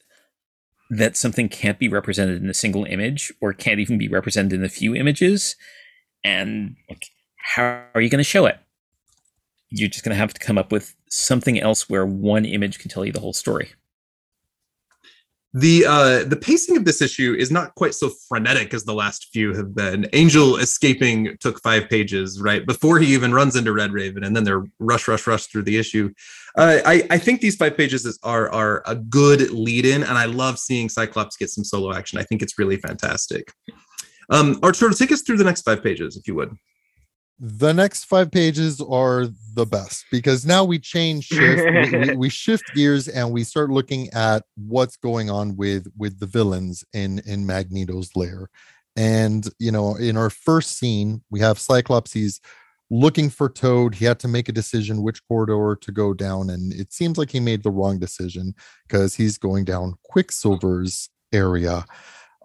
that something can't be represented in a single image or can't even be represented in a few images and like, how are you going to show it? You're just going to have to come up with something else where one image can tell you the whole story the uh the pacing of this issue is not quite so frenetic as the last few have been. Angel escaping took five pages right before he even runs into red raven and then they're rush rush rush through the issue. Uh, I, I think these five pages is, are are a good lead in and i love seeing cyclops get some solo action. I think it's really fantastic. Um arturo take us through the next five pages if you would the next five pages are the best because now we change shift we, we, *laughs* we, shift gears and we start looking at what's going on with with the villains in in magneto's lair. And you know in our first scene we have cyclops he's looking for toad. He had to make a decision which corridor to go down and it seems like he made the wrong decision because he's going down quicksilver's area.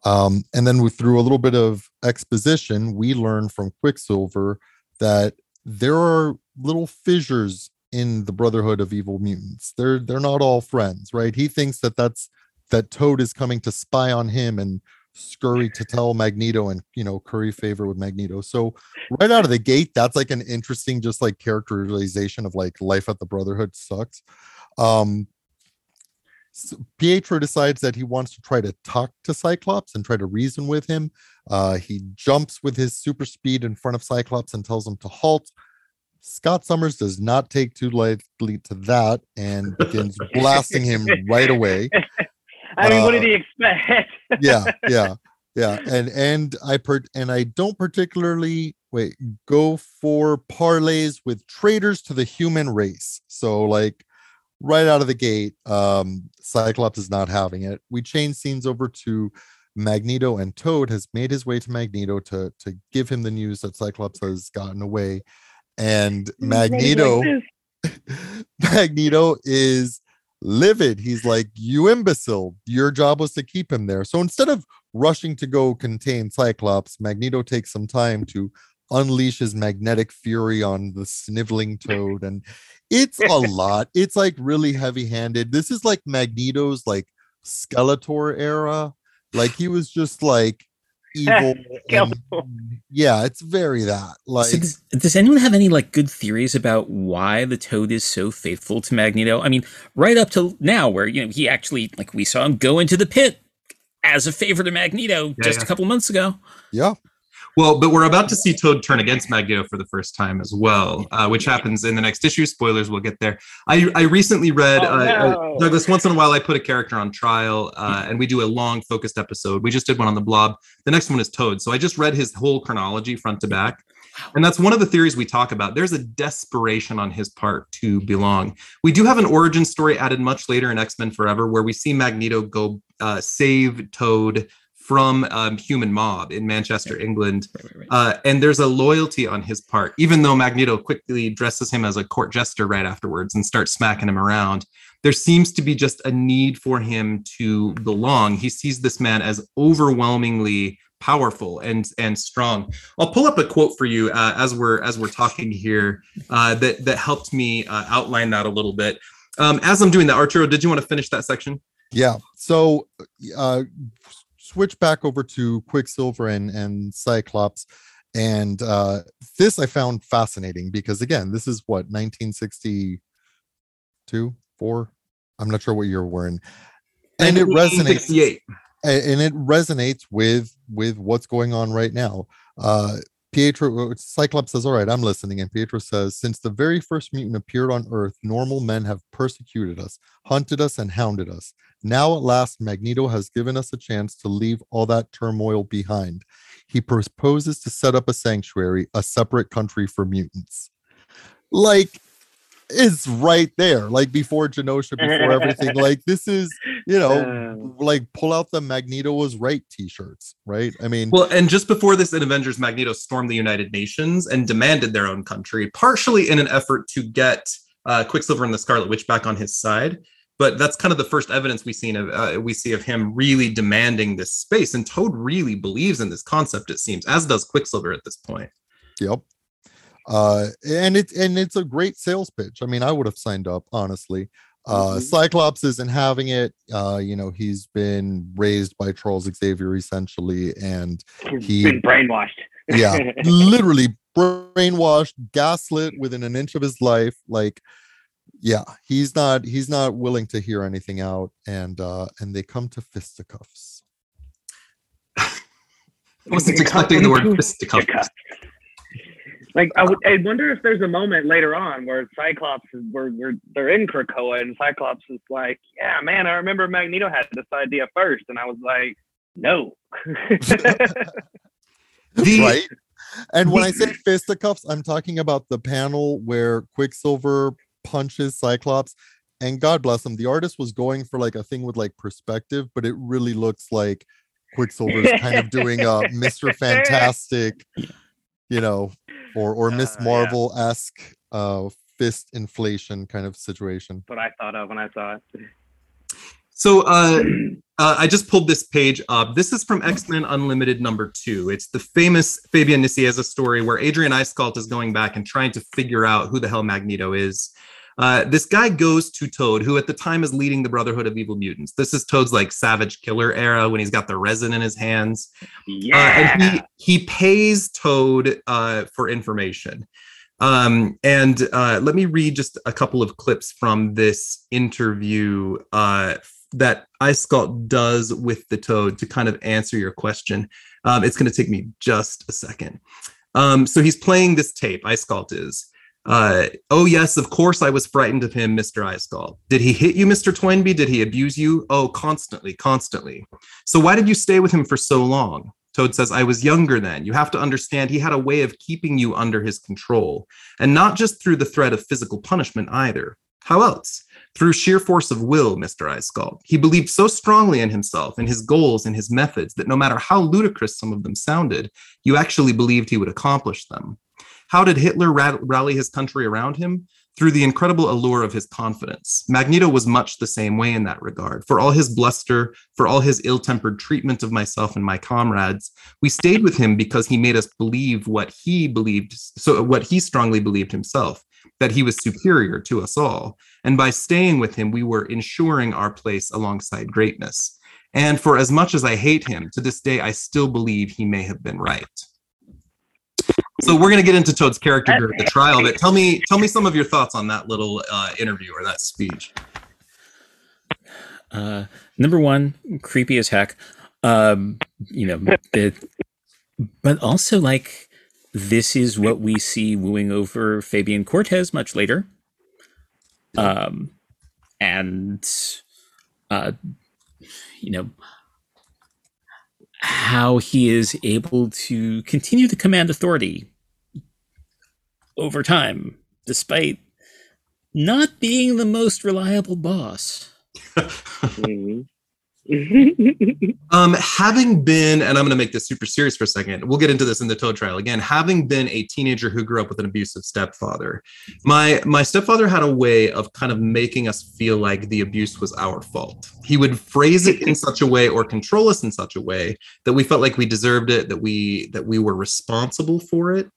Um, and then we, through a little bit of exposition we learn from quicksilver that there are little fissures in the brotherhood of evil mutants. They're they're not all friends right? He thinks that that's that toad is coming to spy on him and scurry to tell magneto and you know curry favor with magneto. So right out of the gate that's like an interesting just like characterization of like life at the brotherhood sucks. Um Pietro decides that he wants to try to talk to Cyclops and try to reason with him. Uh, he jumps with his super speed in front of Cyclops and tells him to halt. Scott Summers does not take too lightly to that and begins *laughs* blasting him right away. *laughs* I mean, uh, what did he uh, expect? *laughs* yeah, yeah, yeah, and and I per and I don't particularly wait go for parlays with traitors to the human race. So like right out of the gate, um, Cyclops is not having it. We change scenes over to Magneto and Toad has made his way to Magneto to to give him the news that Cyclops has gotten away, and Magneto *laughs* Magneto is livid. He's like, "You imbecile! Your job was to keep him there." So instead of rushing to go contain Cyclops, Magneto takes some time to unleash his magnetic fury on the sniveling toad and it's a *laughs* lot it's like really heavy handed this is like magneto's like skeletor era like he was just like evil. *laughs* and, yeah, it's very that. Like, so does, does, anyone have any like good theories about why the Toad is so faithful to Magneto? I mean, right up to now, where you know he actually like we saw him go into the pit as a favor to Magneto yeah, just yeah. a couple months ago. Yeah. Well, but we're about to see Toad turn against Magneto for the first time as well, uh, which happens in the next issue. Spoilers, we'll get there. I, I recently read, oh, uh, no. uh, Douglas, once in a while I put a character on trial uh, and we do a long focused episode. We just did one on the blob. The next one is Toad. So I just read his whole chronology front to back. And that's one of the theories we talk about. There's a desperation on his part to belong. We do have an origin story added much later in X Men Forever where we see Magneto go uh, save Toad from um, Human Mob in Manchester, England. Right, right, Uh, and there's a loyalty on his part, even though Magneto quickly dresses him as a court jester right afterwards and starts smacking him around. There seems to be just a need for him to belong. He sees this man as overwhelmingly powerful and and strong. I'll pull up a quote for you uh, as we're as we're talking here uh, that that helped me uh, outline that a little bit. Um, as I'm doing that, Arturo, did you want to finish that section? Yeah. So uh, switch back over to Quicksilver and, and Cyclops. And uh, this I found fascinating because, again, this is what, 1962, four? I'm not sure what year we're in. And it resonates. And it resonates with with what's going on right now. Uh, Pietro uh, Cyclops says, All right, I'm listening. And Pietro says, Since the very first mutant appeared on Earth, normal men have persecuted us, hunted us, and hounded us. Now, at last, Magneto has given us a chance to leave all that turmoil behind. He proposes to set up a sanctuary, a separate country for mutants. Like, is right there, like before Genosha, before everything. *laughs* like, this is, you know, uh. like pull out the Magneto was right t shirts, right? I mean, well, and just before this in Avengers, Magneto stormed the United Nations and demanded their own country, partially in an effort to get uh, Quicksilver and the Scarlet Witch back on his side but that's kind of the first evidence we see of uh, we see of him really demanding this space and toad really believes in this concept it seems as does quicksilver at this point yep uh and it's and it's a great sales pitch. I mean i would have signed up honestly. Uh mm-hmm. cyclops isn't having it. Uh you know he's been raised by charles xavier essentially and he's he been brainwashed. Yeah *laughs* literally brainwashed gaslit within an inch of his life. Like yeah he's not he's not willing to hear anything out and uh and they come to fisticuffs. *laughs* I wasn't expecting the word fisticuffs like I, wonder if there's a moment later on where cyclops is where, where they're in krakoa and cyclops is like yeah man i remember magneto had this idea first and i was like no *laughs* right and when i say *laughs* fisticuffs i'm talking about the panel where quicksilver punches Cyclops. And God bless him, the artist was going for like a thing with like perspective, but it really looks like Quicksilver's kind of doing a *laughs* Mr. Fantastic, you know, or or Miss uh, Marvel esque uh, fist inflation kind of situation. What I thought of when I saw it. *laughs* So uh, uh, I just pulled this page up. This is from X Men Unlimited number two. It's the famous Fabian Nicieza story where Adrian Eiskalt is going back and trying to figure out who the hell Magneto is. Uh, this guy goes to Toad, who at the time is leading the Brotherhood of Evil Mutants. This is Toad's like Savage Killer era when he's got the resin in his hands. Yeah. Uh, and he he pays Toad uh, for information. Um, and uh, let me read just a couple of clips from this interview uh, that Eiskalt does with the Toad to kind of answer your question. Um, it's going to take me just a second. Um, so he's playing this tape. Eiskalt is. Uh, oh, yes, of course I was frightened of him, Mr. Eiskalt. Did he hit you, Mr. Toynbee? Did he abuse you? Oh, constantly, constantly. So why did you stay with him for so long? Toad says, I was younger then. You have to understand he had a way of keeping you under his control, and not just through the threat of physical punishment either. How else? Through sheer force of will, Mr. Eiskalt. He believed so strongly in himself and his goals and his methods that no matter how ludicrous some of them sounded, you actually believed he would accomplish them. How did Hitler rally his country around him? Through the incredible allure of his confidence. Magneto was much the same way in that regard. For all his bluster, for all his ill tempered treatment of myself and my comrades, we stayed with him because he made us believe what he believed, so what he strongly believed himself, that he was superior to us all. And by staying with him, we were ensuring our place alongside greatness. And for as much as I hate him, to this day, I still believe he may have been right. So we're going to get into Toad's character here at the trial, but tell me, tell me some of your thoughts on that little uh, interview or that speech. Uh, number one, creepy as heck. Um, you know, *laughs* it, but also like this is what we see wooing over Fabian Cortez much later. Um, and uh, you know how he is able to continue to command authority over time, despite not being the most reliable boss. mm-hmm. *laughs* um, having been, and I'm going to make this super serious for a second. We'll get into this in the Toad trial again. Having been a teenager who grew up with an abusive stepfather, my my stepfather had a way of kind of making us feel like the abuse was our fault. He would phrase it in such a way or control us in such a way that we felt like we deserved it, that we that we were responsible for it.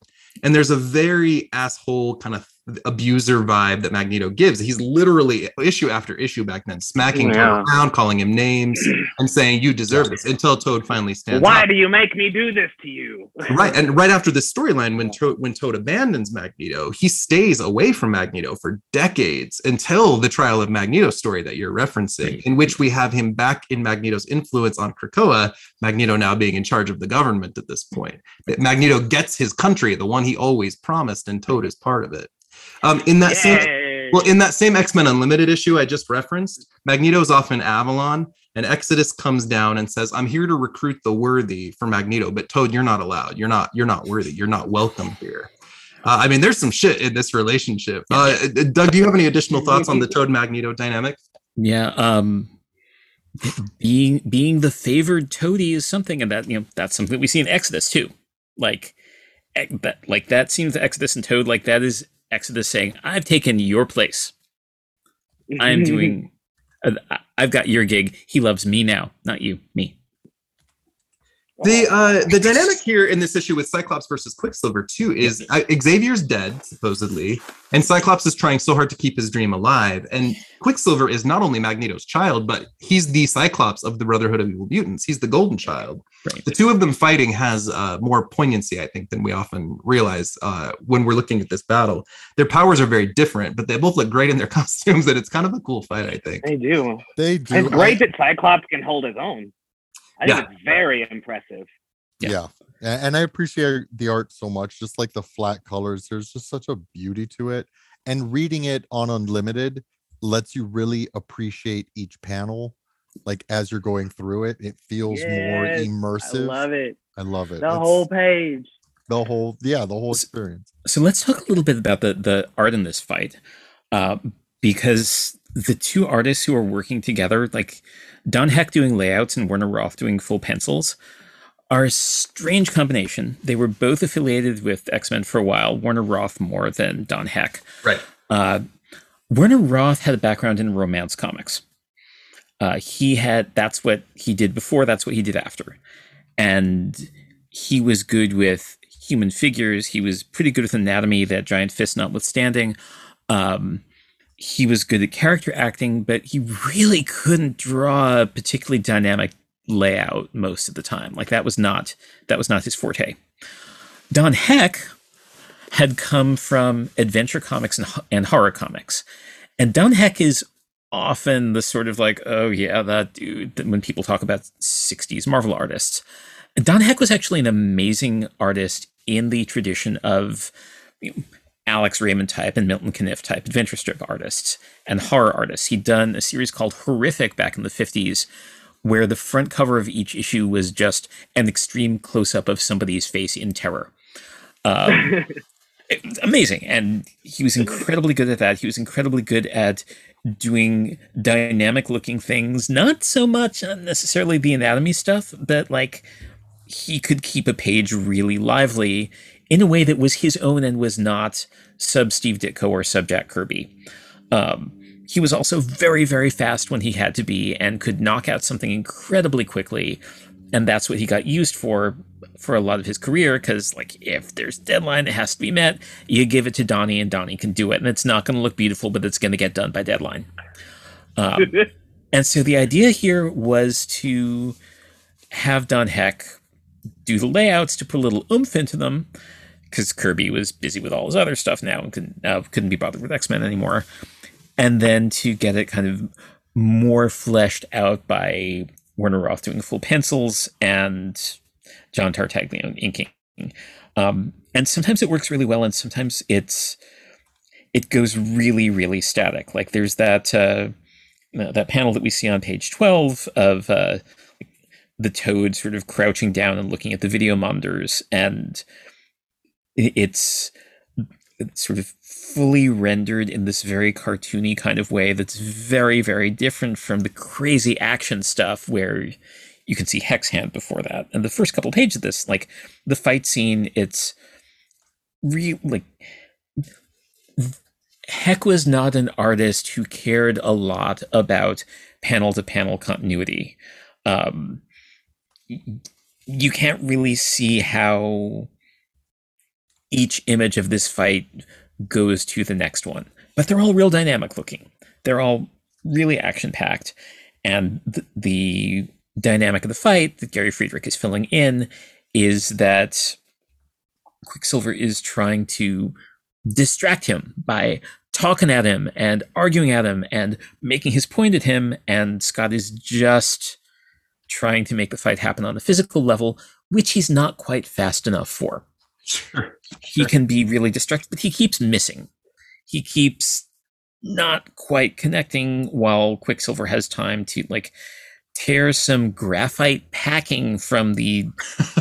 And there's a very asshole kind of abuser vibe that Magneto gives. He's literally issue after issue back then, smacking yeah. Toad around, calling him names, *clears throat* and saying, "You deserve this." Until Toad finally stands. Why up. do you make me do this to you? *laughs* right, and right after this storyline, when Toad, when Toad abandons Magneto, he stays away from Magneto for decades until the trial of Magneto story that you're referencing, in which we have him back in Magneto's influence on Krakoa. Magneto now being in charge of the government at this point. Magneto gets his country, the one he always promised, and Toad is part of it. Um, in that Yay. same well, in that same X Men Unlimited issue I just referenced, Magneto's off in Avalon, and Exodus comes down and says, "I'm here to recruit the worthy for Magneto, but Toad, you're not allowed. You're not. You're not worthy. You're not welcome here." Uh, I mean, there's some shit in this relationship. Uh, Doug, do you have any additional thoughts on the Toad Magneto dynamic? Yeah. Um, being being the favored toady is something, and that you know that's something that we see in Exodus too. Like that, like that seems Exodus and Toad. Like that is Exodus saying, I've taken your place. I'm doing, *laughs* I've got your gig. He loves me now, not you, me. The uh, the dynamic here in this issue with Cyclops versus Quicksilver too is uh, Xavier's dead supposedly, and Cyclops is trying so hard to keep his dream alive. And Quicksilver is not only Magneto's child, but he's the Cyclops of the Brotherhood of Evil Mutants. He's the Golden Child. Right. The two of them fighting has uh, more poignancy, I think, than we often realize uh, when we're looking at this battle. Their powers are very different, but they both look great in their *laughs* costumes, and it's kind of a cool fight. I think they do. They do. It's great I... that Cyclops can hold his own. I think yeah. it's very impressive. Yeah. yeah. And I appreciate the art so much, just like the flat colors. There's just such a beauty to it. And reading it on Unlimited lets you really appreciate each panel. Like as you're going through it, it feels yes, more immersive. I love it. I love it. The it's, whole page. The whole, yeah, the whole experience. So, so let's talk a little bit about the the art in this fight, uh, because the two artists who are working together, like Don Heck doing layouts and Werner Roth doing full pencils, are a strange combination. They were both affiliated with X Men for a while. Werner Roth more than Don Heck. Right. Uh, Werner Roth had a background in romance comics. Uh, he had that's what he did before. That's what he did after, and he was good with human figures. He was pretty good with anatomy. That giant fist notwithstanding. Um, he was good at character acting, but he really couldn't draw a particularly dynamic layout most of the time. Like that was not that was not his forte. Don Heck had come from adventure comics and, and horror comics, and Don Heck is often the sort of like, oh yeah, that dude. When people talk about '60s Marvel artists, Don Heck was actually an amazing artist in the tradition of. You know, Alex Raymond type and Milton Caniff type adventure strip artists and horror artists. He'd done a series called Horrific back in the 50s, where the front cover of each issue was just an extreme close up of somebody's face in terror. Um, *laughs* amazing. And he was incredibly good at that. He was incredibly good at doing dynamic looking things, not so much necessarily the anatomy stuff, but like he could keep a page really lively in a way that was his own and was not sub Steve Ditko or sub Jack Kirby. Um, he was also very, very fast when he had to be and could knock out something incredibly quickly. And that's what he got used for for a lot of his career because, like, if there's deadline that has to be met, you give it to Donnie and Donnie can do it. And it's not going to look beautiful, but it's going to get done by deadline. Um, *laughs* And so the idea here was to have Don Heck do the layouts to put a little oomph into them because Kirby was busy with all his other stuff now and couldn't, uh, couldn't be bothered with X Men anymore. And then to get it kind of more fleshed out by Werner Roth doing full pencils and John Tartaglione inking. Um, and sometimes it works really well, and sometimes it's it goes really, really static. Like there's that uh, that panel that we see on page twelve of uh, the toad sort of crouching down and looking at the video monitors, and it's sort of fully rendered in this very cartoony kind of way that's very, very different from the crazy action stuff where you can see Heck's hand before that. And the first couple pages of this, like the fight scene, it's real like Heck was not an artist who cared a lot about panel to panel continuity. Um, you can't really see how each image of this fight goes to the next one. But they're all real dynamic looking. They're all really action packed. And the, the dynamic of the fight that Gary Friedrich is filling in is that Quicksilver is trying to distract him by talking at him and arguing at him and making his point at him. And Scott is just trying to make the fight happen on a physical level, which he's not quite fast enough for. Sure, He can be really distracted, but he keeps missing. He keeps not quite connecting while Quicksilver has time to like tear some graphite packing from the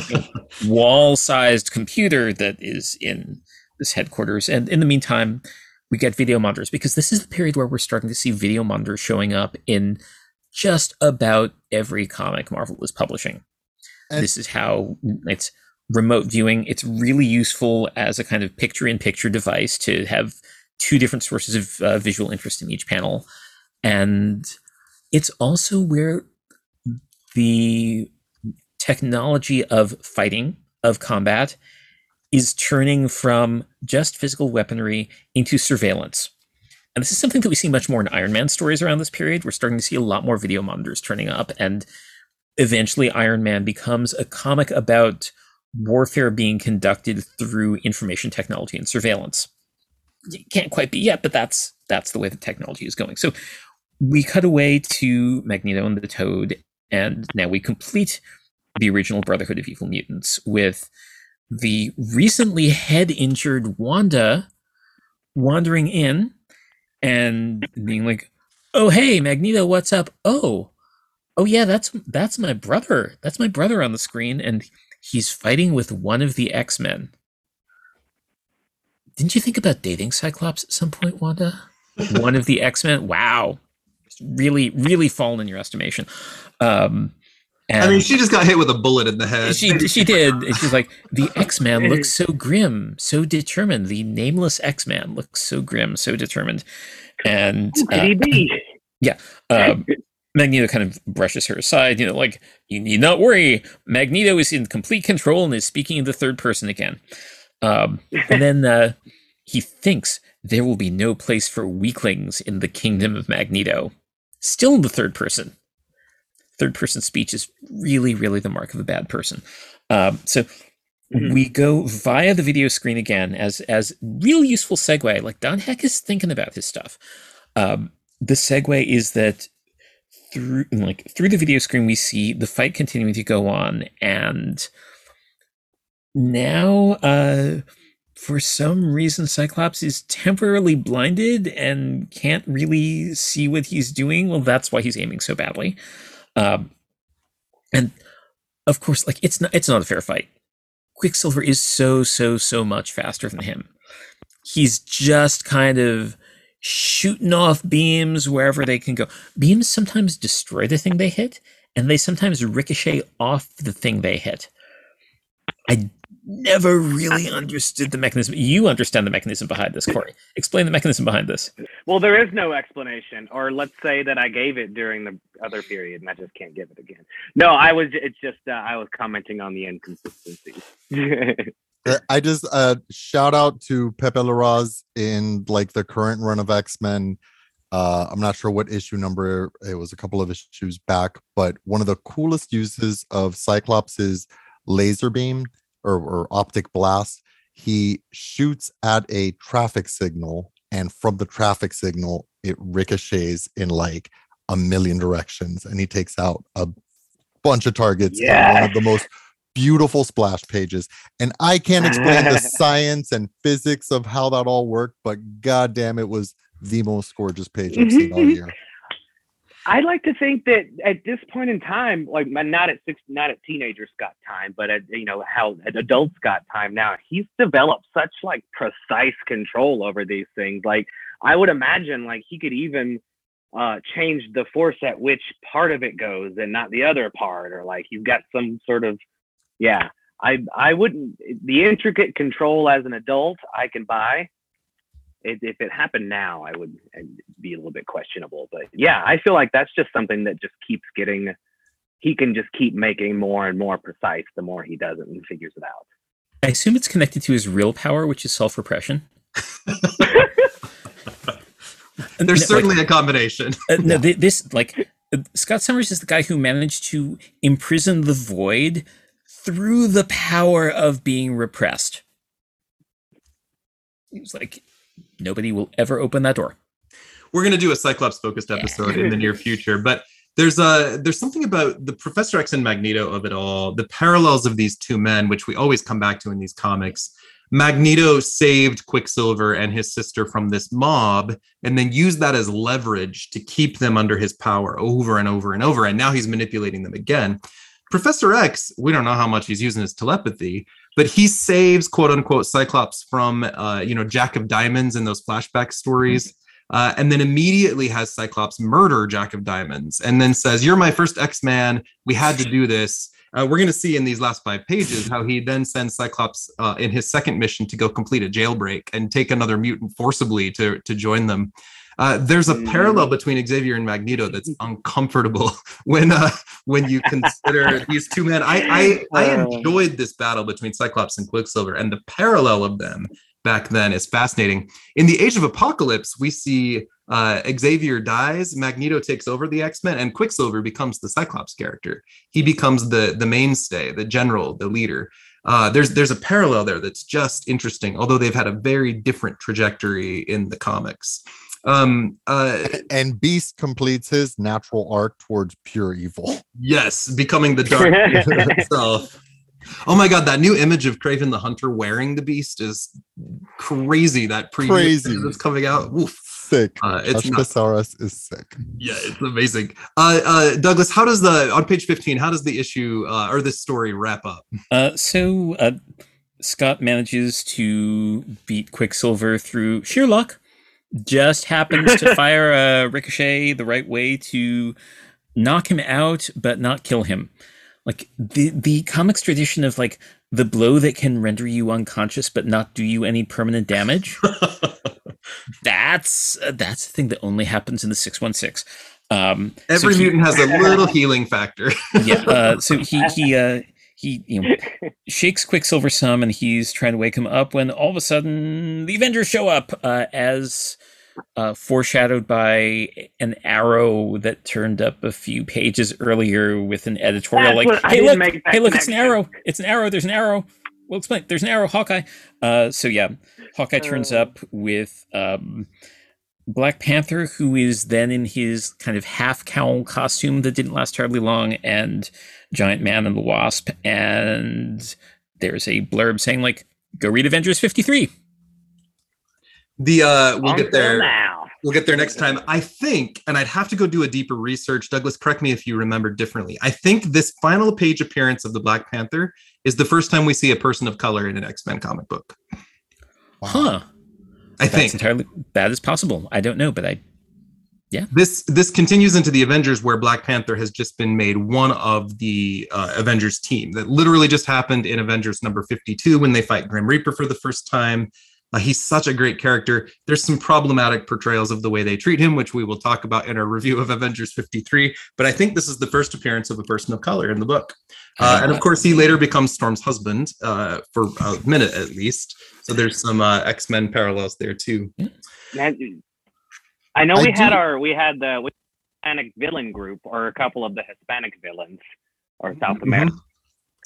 you know, *laughs* wall-sized computer that is in this headquarters. And in the meantime, we get video monitors because this is the period where we're starting to see video monitors showing up in just about every comic Marvel is publishing. And this is how it's remote viewing. It's really useful as a kind of picture in picture device to have two different sources of uh, visual interest in each panel. And it's also where the technology of fighting, of combat, is turning from just physical weaponry into surveillance. And this is something that we see much more in Iron Man stories around this period. We're starting to see a lot more video monitors turning up, and eventually Iron Man becomes a comic about warfare being conducted through information technology and surveillance. It can't quite be yet, but that's that's the way the technology is going. So we cut away to Magneto and the Toad, and now we complete the original Brotherhood of Evil Mutants with the recently head injured Wanda wandering in and being like, "Oh hey, Magneto, what's up? Oh, oh yeah, that's that's my brother. That's my brother on the screen, and he's fighting with one of the X Men. Didn't you think about dating Cyclops at some point, Wanda? *laughs* one of the X Men. Wow, really, really fallen in your estimation. Um, I mean, she just got hit with a bullet in the head. She she did. And she's like, the X Man *laughs* looks so grim, so determined. The nameless X Man looks so grim, so determined. And Who could uh, he be? *laughs* Yeah. Um, Magneto kind of brushes her aside, you know, like, you need not worry. Magneto is in complete control and is speaking in the third person again. Um, and then uh, he thinks there will be no place for weaklings in the kingdom of Magneto. Still in the third person. Third person speech is really, really the mark of a bad person. Um, so mm-hmm. we go via the video screen again as as real useful segue. Like Don Heck is thinking about his stuff. Um, the segue is that through like through the video screen we see the fight continuing to go on and now uh for some reason cyclops is temporarily blinded and can't really see what he's doing. Well that's why he's aiming so badly. Um and of course like it's not it's not a fair fight. Quicksilver is so so so much faster than him. He's just kind of shooting off beams wherever they can go. Beams sometimes destroy the thing they hit, and they sometimes ricochet off the thing they hit. I never really understood the mechanism. You understand the mechanism behind this, Corey. Explain the mechanism behind this. Well, there is no explanation, or let's say that I gave it during the other period, and I just can't give it again. No, I was. It's just uh, I was commenting on the inconsistencies. *laughs* I just uh shout out to Pepe Larraz in like the current run of X Men. Uh, I'm not sure what issue number it was, a couple of issues back, but one of the coolest uses of Cyclops's laser beam or, or optic blast. He shoots at a traffic signal, and from the traffic signal, it ricochets in like a million directions, and he takes out a bunch of targets. Yeah. One of the most beautiful splash pages. And I can't explain the *laughs* science and physics of how that all worked, but goddamn, it was the most gorgeous page I've seen all year. I like to think that at this point in time, like not at six, not at teenagers got time, but at you know how adults got time now. He's developed such like precise control over these things. Like I would imagine, like he could even uh, change the force at which part of it goes and not the other part, or like he's got some sort of yeah. I I wouldn't the intricate control as an adult I can buy it, if it happened now, I would be a little bit questionable. But yeah, I feel like that's just something that just keeps getting. He can just keep making more and more precise the more he does it and figures it out. I assume it's connected to his real power, which is self repression. *laughs* There's no, certainly like, a combination. uh, no, this like uh, Scott Summers is the guy who managed to imprison the void through the power of being repressed. He was like, nobody will ever open that door. We're going to do a Cyclops focused episode in the near *laughs* future, but there's a there's something about the Professor X and Magneto of it all, the parallels of these two men, which we always come back to in these comics. Magneto saved Quicksilver and his sister from this mob and then used that as leverage to keep them under his power over and over and over. And now he's manipulating them again. Professor X, we don't know how much he's using his telepathy, but he saves quote unquote Cyclops from uh, you know Jack of Diamonds in those flashback stories. Uh, and then immediately has Cyclops murder Jack of Diamonds, and then says, "You're my first X-Man. We had to do this." Uh, we're going to see in these last five pages how he then sends Cyclops uh, in his second mission to go complete a jailbreak and take another mutant forcibly to to join them. Uh, there's a parallel mm. between Xavier and Magneto that's uncomfortable *laughs* when uh, when you consider *laughs* these two men. I, I I uh. enjoyed this battle between Cyclops and Quicksilver, and the parallel of them back then is fascinating. In the Age of Apocalypse, we see uh, Xavier dies, Magneto takes over the X Men, and Quicksilver becomes the Cyclops character. He becomes the the mainstay, the general, the leader. Uh, there's there's a parallel there that's just interesting, although they've had a very different trajectory in the comics. Um, uh, and Beast completes his natural arc towards pure evil. *laughs* Yes, becoming the dark *laughs* itself. Oh my god, that new image of Kraven the Hunter wearing the Beast is crazy. That crazy that's coming out. Oof. Sick. Uh, it's Thesaurus is sick. Yeah, it's amazing. Uh, uh, Douglas, how does the on page fifteen? How does the issue uh, or this story wrap up? Uh, so uh, Scott manages to beat Quicksilver through sheer luck just happens to *laughs* fire a ricochet the right way to knock him out but not kill him. Like the the comics tradition of like the blow that can render you unconscious but not do you any permanent damage *laughs* that's uh, that's the thing that only happens in the 616 um every so he, mutant has a little healing factor. Yeah uh, so he he uh he you know *laughs* shakes Quicksilver some, and he's trying to wake him up when all of a sudden the Avengers show up uh, as uh, foreshadowed by an arrow that turned up a few pages earlier with an editorial That's like, "Hey look, hey look, it's an arrow! It's an arrow! There's an arrow! We'll explain. There's an arrow, Hawkeye." Uh, so yeah, Hawkeye turns uh. up with. Um, Black Panther, who is then in his kind of half cowl costume that didn't last terribly long, and Giant Man and the Wasp, and there's a blurb saying like, "Go read Avengers 53." The uh, we'll Until get there. Now. We'll get there next time. I think, and I'd have to go do a deeper research. Douglas, correct me if you remember differently. I think this final page appearance of the Black Panther is the first time we see a person of color in an X Men comic book. Huh. I That's think. entirely that is possible. I don't know, but I yeah. This this continues into the avengers where black panther has just been made one of the uh, avengers team. That literally just happened in avengers number 52 when they fight grim reaper for the first time. Uh, he's such a great character. There's some problematic portrayals of the way they treat him which we will talk about in our review of avengers 53 but i think this is the first appearance of a person of color in the book. Uh, and of course he later becomes storm's husband uh, for a minute at least so there's some uh, x-men parallels there too I know we I had do... our we had the Hispanic villain group or a couple of the Hispanic villains or South mm-hmm. America.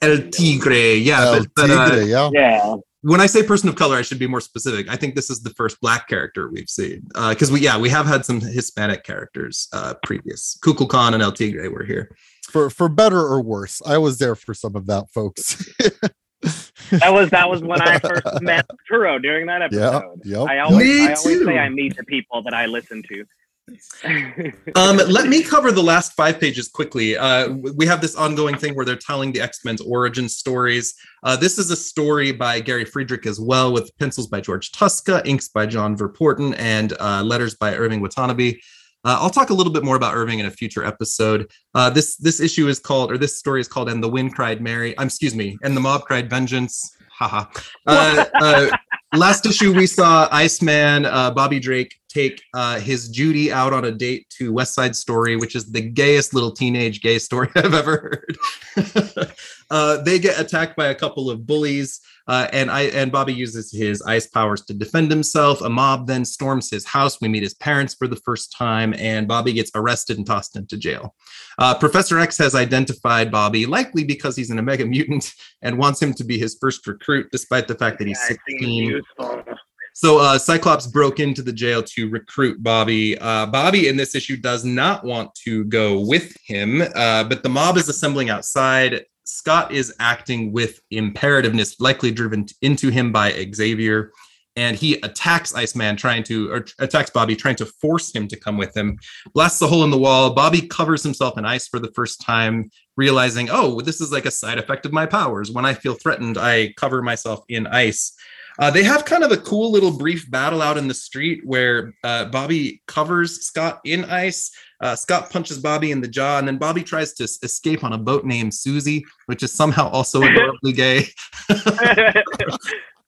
El Tigre, yeah, El but, but, uh, yeah. Yeah when I say person of color, I should be more specific. I think this is the first black character we've seen because uh, we, yeah, we have had some Hispanic characters uh, previous. Kukulkan and El Tigre were here. For for better or worse, I was there for some of that, folks. *laughs* that was that was when I first met *laughs* Turo during that episode. Yeah, yep, I always, Me I always say I meet the people that I listen to *laughs* um, let me cover the last five pages quickly. Uh, we have this ongoing thing where they're telling the X Men's origin stories. Uh, this is a story by Gary Friedrich as well, with pencils by George Tuska, inks by John Verpoorten, and uh, letters by Irving Watanabe. Uh, I'll talk a little bit more about Irving in a future episode. Uh, this this issue is called, or this story is called, "And the Wind Cried Mary." I'm um, excuse me, and the mob cried vengeance. Haha. Uh, *laughs* uh, last issue we saw Iceman, uh, Bobby Drake take uh, his Judy out on a date to West Side Story, which is the gayest little teenage gay story *laughs* I've ever heard. *laughs* uh, they get attacked by a couple of bullies, uh, and I and Bobby uses his ice powers to defend himself. A mob then storms his house. We meet his parents for the first time, and Bobby gets arrested and tossed into jail. Uh, Professor X has identified Bobby, likely because he's an Omega mutant, *laughs* and wants him to be his first recruit, despite the fact that he's 16. So uh, Cyclops broke into the jail to recruit Bobby. Uh, Bobby in this issue does not want to go with him, uh, but the mob is assembling outside. Scott is acting with imperativeness, likely driven into him by Xavier, and he attacks Iceman, trying to or attacks Bobby, trying to force him to come with him. Blasts a hole in the wall. Bobby covers himself in ice for the first time, realizing, oh, this is like a side effect of my powers. When I feel threatened, I cover myself in ice. Uh, they have kind of a cool little brief battle out in the street where uh, Bobby covers Scott in ice. Uh, Scott punches Bobby in the jaw, and then Bobby tries to escape on a boat named Susie, which is somehow also *laughs* adorably gay. *laughs*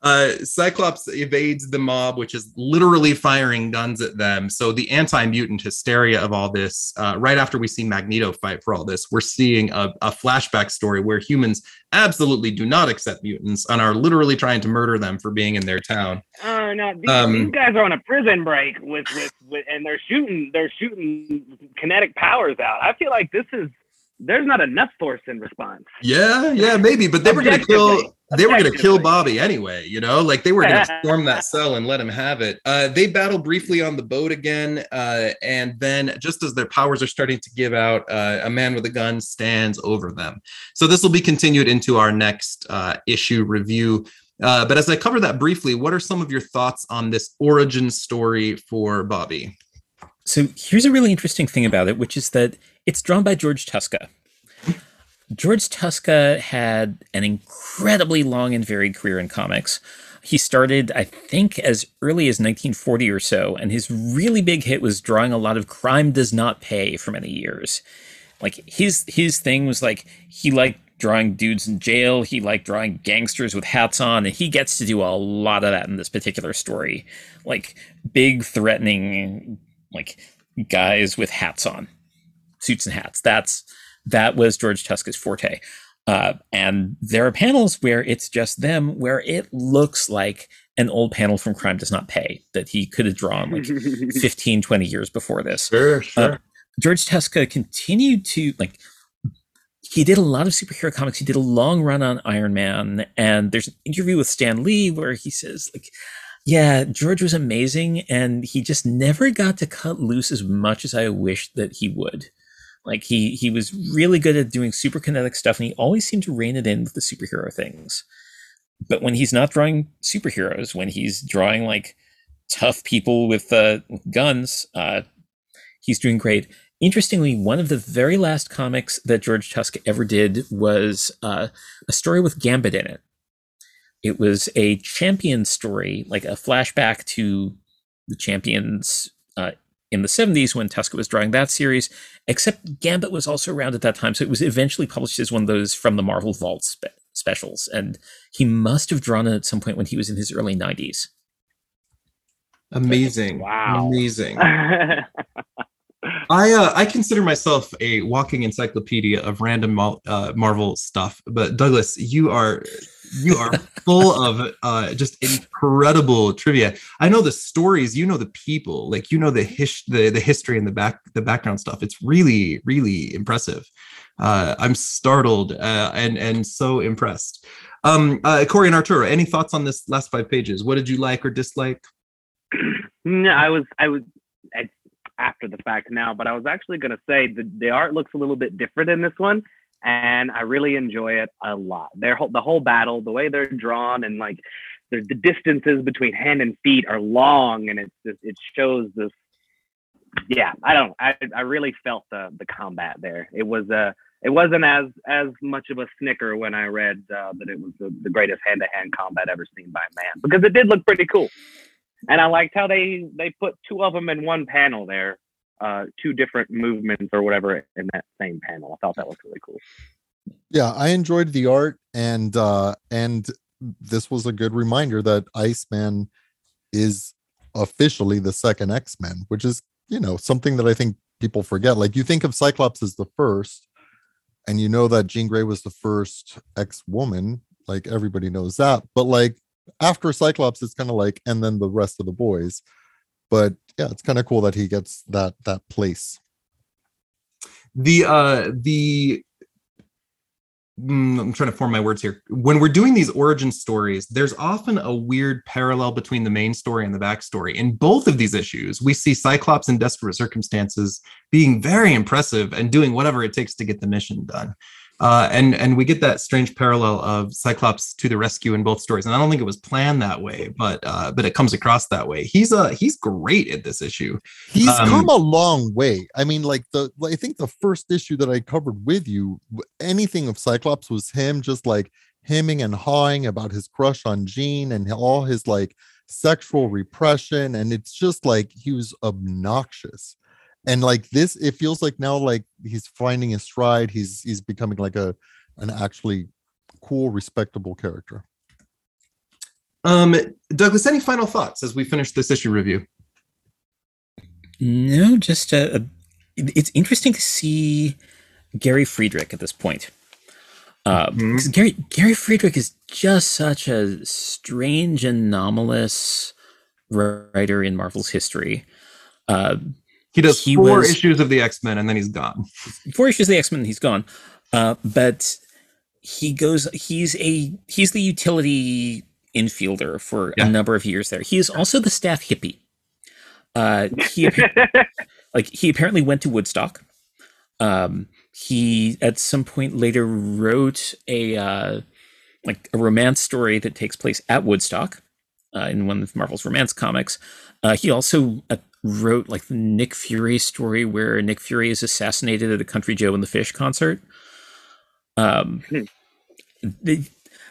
Uh, Cyclops evades the mob, which is literally firing guns at them. So the anti-mutant hysteria of all this, uh, right after we see Magneto fight for all this, we're seeing a, a, flashback story where humans absolutely do not accept mutants and are literally trying to murder them for being in their town. Oh no, these, um, these guys are on a prison break with, with with and they're shooting they're shooting kinetic powers out. I feel like this is there's not enough force in response. Yeah, yeah, maybe, but they were going to kill. They were going to kill Bobby anyway. You know, like they were going to storm that cell and let him have it. Uh, they battle briefly on the boat again, uh, and then just as their powers are starting to give out, uh, a man with a gun stands over them. So this will be continued into our next uh, issue review. Uh, but as I cover that briefly, what are some of your thoughts on this origin story for Bobby? So here's a really interesting thing about it, which is that it's drawn by George Tuska. George Tuska had an incredibly long and varied career in comics. He started, I think, as early as 1940 or so, and his really big hit was drawing a lot of crime does not pay for many years. Like his his thing was like he liked drawing dudes in jail, he liked drawing gangsters with hats on, and he gets to do a lot of that in this particular story. Like big threatening like guys with hats on suits and hats. That's that was George Tuska's forte. Uh, and there are panels where it's just them, where it looks like an old panel from Crime Does Not Pay that he could have drawn like *laughs* 15, 20 years before this. Sure, uh, sure. Uh, George Tuska continued to like he did a lot of superhero comics. He did a long run on Iron Man, and there's an interview with Stan Lee where he says, like, yeah, George was amazing, and he just never got to cut loose as much as I wished that he would. Like he he was really good at doing super kinetic stuff, and he always seemed to rein it in with the superhero things. But when he's not drawing superheroes, when he's drawing like tough people with, uh, guns, uh, he's doing great. Interestingly, one of the very last comics that George Tuska ever did was uh, a story with Gambit in it. It was a champion story, like a flashback to the champions uh, in the 70s when Tuska was drawing that series, except Gambit was also around at that time. So it was eventually published as one of those from the Marvel Vault spe- specials. And he must have drawn it at some point when he was in his early 90s. Amazing. Wow. Amazing. *laughs* I uh, I consider myself a walking encyclopedia of random uh, Marvel stuff, but Douglas, you are you are full of uh, just incredible trivia. I know the stories, you know the people, like you know the his- the the history and the back the background stuff. It's really really impressive. Uh, I'm startled uh, and and so impressed. Um, uh, Corey and Arturo, any thoughts on this last five pages? What did you like or dislike? *clears throat* no, I was I was after the fact now, but I was actually going to say the the art looks a little bit different in this one, and I really enjoy it a lot. Their whole the whole battle, the way they're drawn, and like the, distances between hand and feet are long, and it's just, it shows this. Yeah, I don't. I I really felt the the combat there. It was a. Uh, it wasn't as as much of a snicker when I read uh, that it was the, the greatest hand to hand combat ever seen by man because it did look pretty cool and I liked how they they put two of them in one panel there, uh, two different movements or whatever in that same panel. I thought that was really cool. Yeah, I enjoyed the art, and uh, and this was a good reminder that Iceman is officially the second X Men, which is you know something that I think people forget. Like you think of Cyclops as the first, and you know that Jean Grey was the first X woman. Like everybody knows that, but like after Cyclops, it's kind of like, and then the rest of the boys. But yeah, it's kind of cool that he gets that that place. The uh the mm, I'm trying to form my words here. When we're doing these origin stories, there's often a weird parallel between the main story and the backstory. In both of these issues, we see Cyclops in desperate circumstances being very impressive and doing whatever it takes to get the mission done. Uh, and and we get that strange parallel of Cyclops to the rescue in both stories. And I don't think it was planned that way, but uh, but it comes across that way. He's uh he's great at this issue. He's um, come a long way. I mean, like the I think the first issue that I covered with you, anything of Cyclops was him just like hemming and hawing about his crush on Jean and all his like sexual repression, and it's just like he was obnoxious and like this it feels like now like he's finding his stride he's he's becoming like a an actually cool respectable character um douglas any final thoughts as we finish this issue review no just a, a it's interesting to see gary friedrich at this point uh, mm-hmm. Gary Gary Friedrich is just such a strange, anomalous writer in Marvel's history. Uh, he does he four was, issues of the X Men and then he's gone. Four issues of the X Men, he's gone. Uh, but he goes. He's a he's the utility infielder for yeah. a number of years there. He is also the staff hippie. Uh, he *laughs* like he apparently went to Woodstock. Um, he at some point later wrote a uh, like a romance story that takes place at Woodstock uh, in one of Marvel's romance comics. Uh, he also uh, wrote like the Nick Fury story where Nick Fury is assassinated at a Country Joe and the Fish concert. Um, hmm. they,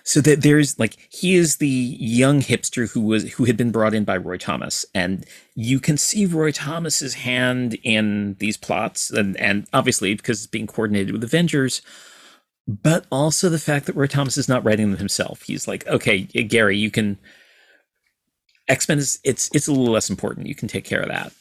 so that there's like he is the young hipster who was who had been brought in by Roy Thomas, and you can see Roy Thomas's hand in these plots, and and obviously because it's being coordinated with Avengers. But also the fact that Roy Thomas is not writing them himself. He's like, okay, Gary, you can X Men is it's it's a little less important. You can take care of that.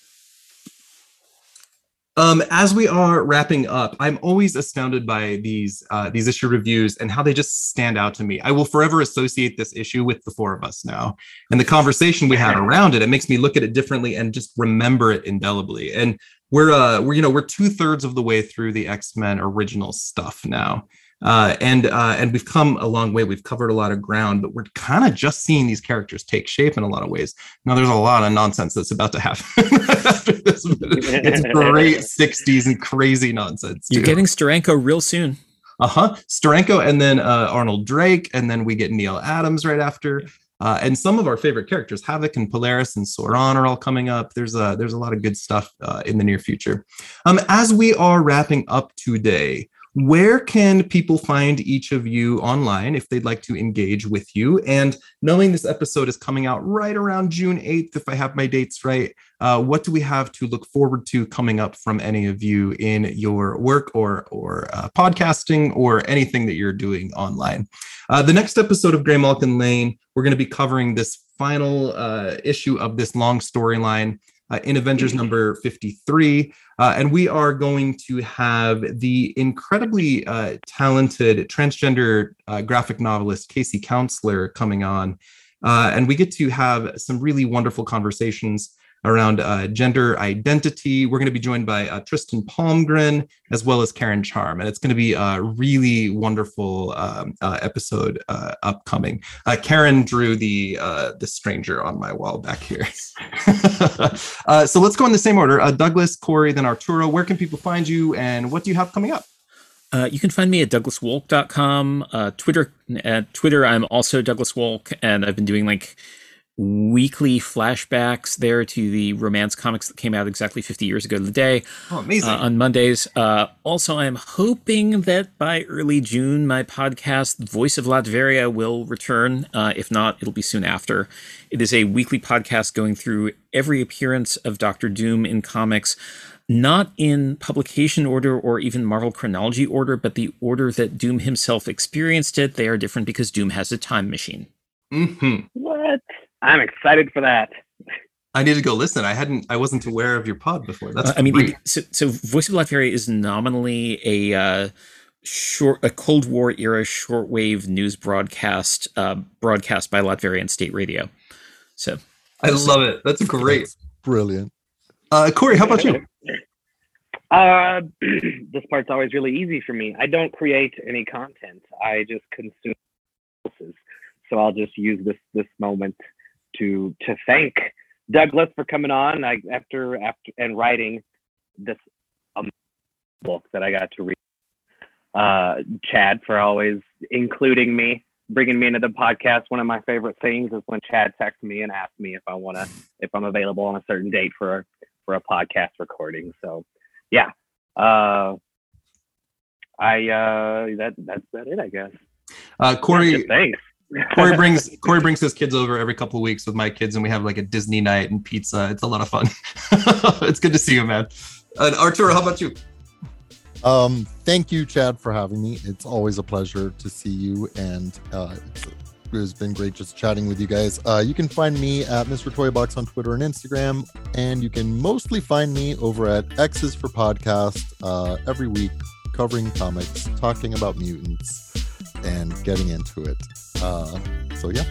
Um, as we are wrapping up, I'm always astounded by these uh, these issue reviews and how they just stand out to me. I will forever associate this issue with the four of us now, and the conversation we had *laughs* around it. It makes me look at it differently and just remember it indelibly. And we're uh, we're you know we're two thirds of the way through the X Men original stuff now. Uh, and uh, and we've come a long way. We've covered a lot of ground, but we're kind of just seeing these characters take shape in a lot of ways. Now, there's a lot of nonsense that's about to happen *laughs* after this. It's great *laughs* '60s and crazy nonsense. Too. You're getting Steranko real soon. Uh huh. Steranko, and then uh, Arnold Drake, and then we get Neal Adams right after. Uh, and some of our favorite characters, Havoc and Polaris and Sauron, are all coming up. There's a there's a lot of good stuff uh, in the near future. Um, as we are wrapping up today, where can people find each of you online if they'd like to engage with you? And knowing this episode is coming out right around June 8th, if I have my dates right, uh, what do we have to look forward to coming up from any of you in your work or, or uh, podcasting or anything that you're doing online? Uh, the next episode of Graymalkin Lane, we're going to be covering this final uh, issue of this long storyline uh, in Avengers number 53. Uh, and we are going to have the incredibly uh, talented transgender uh, graphic novelist Casey Counselor coming on. Uh, and we get to have some really wonderful conversations around uh, gender identity. We're going to be joined by uh, Tristan Palmgren as well as Karen Charm, and it's going to be a really wonderful um, uh, episode uh, upcoming. Uh, Karen drew the uh, the stranger on my wall back here. *laughs* so let's go in the same order: Douglas, Corey, then Arturo. Where can people find you, and what do you have coming up? Uh, you can find me at douglaswolk.com. Uh, Twitter, at Twitter, I'm also Douglas Wolk, and I've been doing like weekly flashbacks there to the romance comics that came out exactly 50 years ago today. Oh, amazing. Uh, on Mondays. Uh, also, I'm hoping that by early June, my podcast, Voice of Latveria, will return. Uh, if not, it'll be soon after. It is a weekly podcast going through every appearance of Doctor Doom in comics. Not in publication order or even Marvel chronology order, but the order that Doom himself experienced it. They are different because Doom has a time machine. Mm-hmm. What? I'm excited for that. I need to go listen. I hadn't, I wasn't aware of your pod before. That's, uh, I mean, so, so Voice of Latveria is nominally a uh, short, a Cold War era shortwave news broadcast, uh, broadcast by Latvian State Radio. So I love it. That's great. That's brilliant. Uh, Corey, how about you? *laughs* Uh, *clears throat* this part's always really easy for me. I don't create any content. I just consume. So I'll just use this this moment to to thank Douglas for coming on. I, after after and writing this um, book that I got to read. Uh, Chad for always including me, bringing me into the podcast. One of my favorite things is when Chad texts me and asks me if I want to if I'm available on a certain date for for a podcast recording. So yeah, uh, I uh, that that's about it, I guess. Uh, Corey, thanks. Corey *laughs* brings Corey brings his kids over every couple of weeks with my kids, and we have like a Disney night and pizza. It's a lot of fun. *laughs* it's good to see you, man. And Arturo, how about you? Um, thank you, Chad, for having me. It's always a pleasure to see you, and uh, it has been great just chatting with you guys. Uh, you can find me at Mr. Toybox on Twitter and Instagram, and you can mostly find me over at X's for Podcast uh, every week, covering comics, talking about mutants, and getting into it. Uh, so yeah.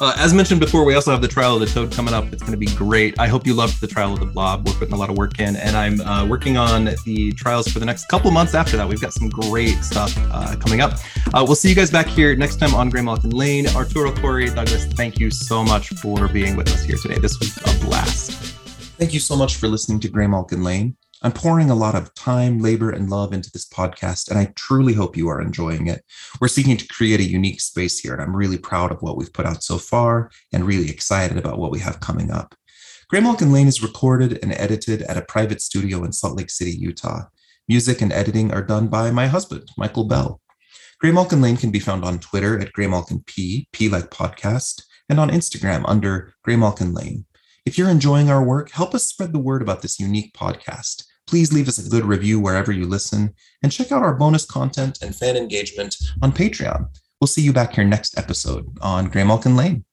Uh, as mentioned before, we also have the Trial of the Toad coming up. It's going to be great. I hope you loved the Trial of the Blob. We're putting a lot of work in, and I'm uh, working on the trials for the next couple months after that. We've got some great stuff uh, coming up. Uh, we'll see you guys back here next time on Graymalkin Lane. Arturo Corey, Douglas, thank you so much for being with us here today. This was a blast. Thank you so much for listening to Graymalkin Lane. I'm pouring a lot of time, labor, and love into this podcast, and I truly hope you are enjoying it. We're seeking to create a unique space here, and I'm really proud of what we've put out so far and really excited about what we have coming up. Graymalkin Lane is recorded and edited at a private studio in Salt Lake City, Utah. Music and editing are done by my husband, Michael Bell. Graymalkin Lane can be found on Twitter at Graymalkin P, P like podcast, and on Instagram under Graymalkin Lane. If you're enjoying our work, help us spread the word about this unique podcast. Please leave us a good review wherever you listen and check out our bonus content and fan engagement on Patreon. We'll see you back here next episode on Graham Graymalkin Lane.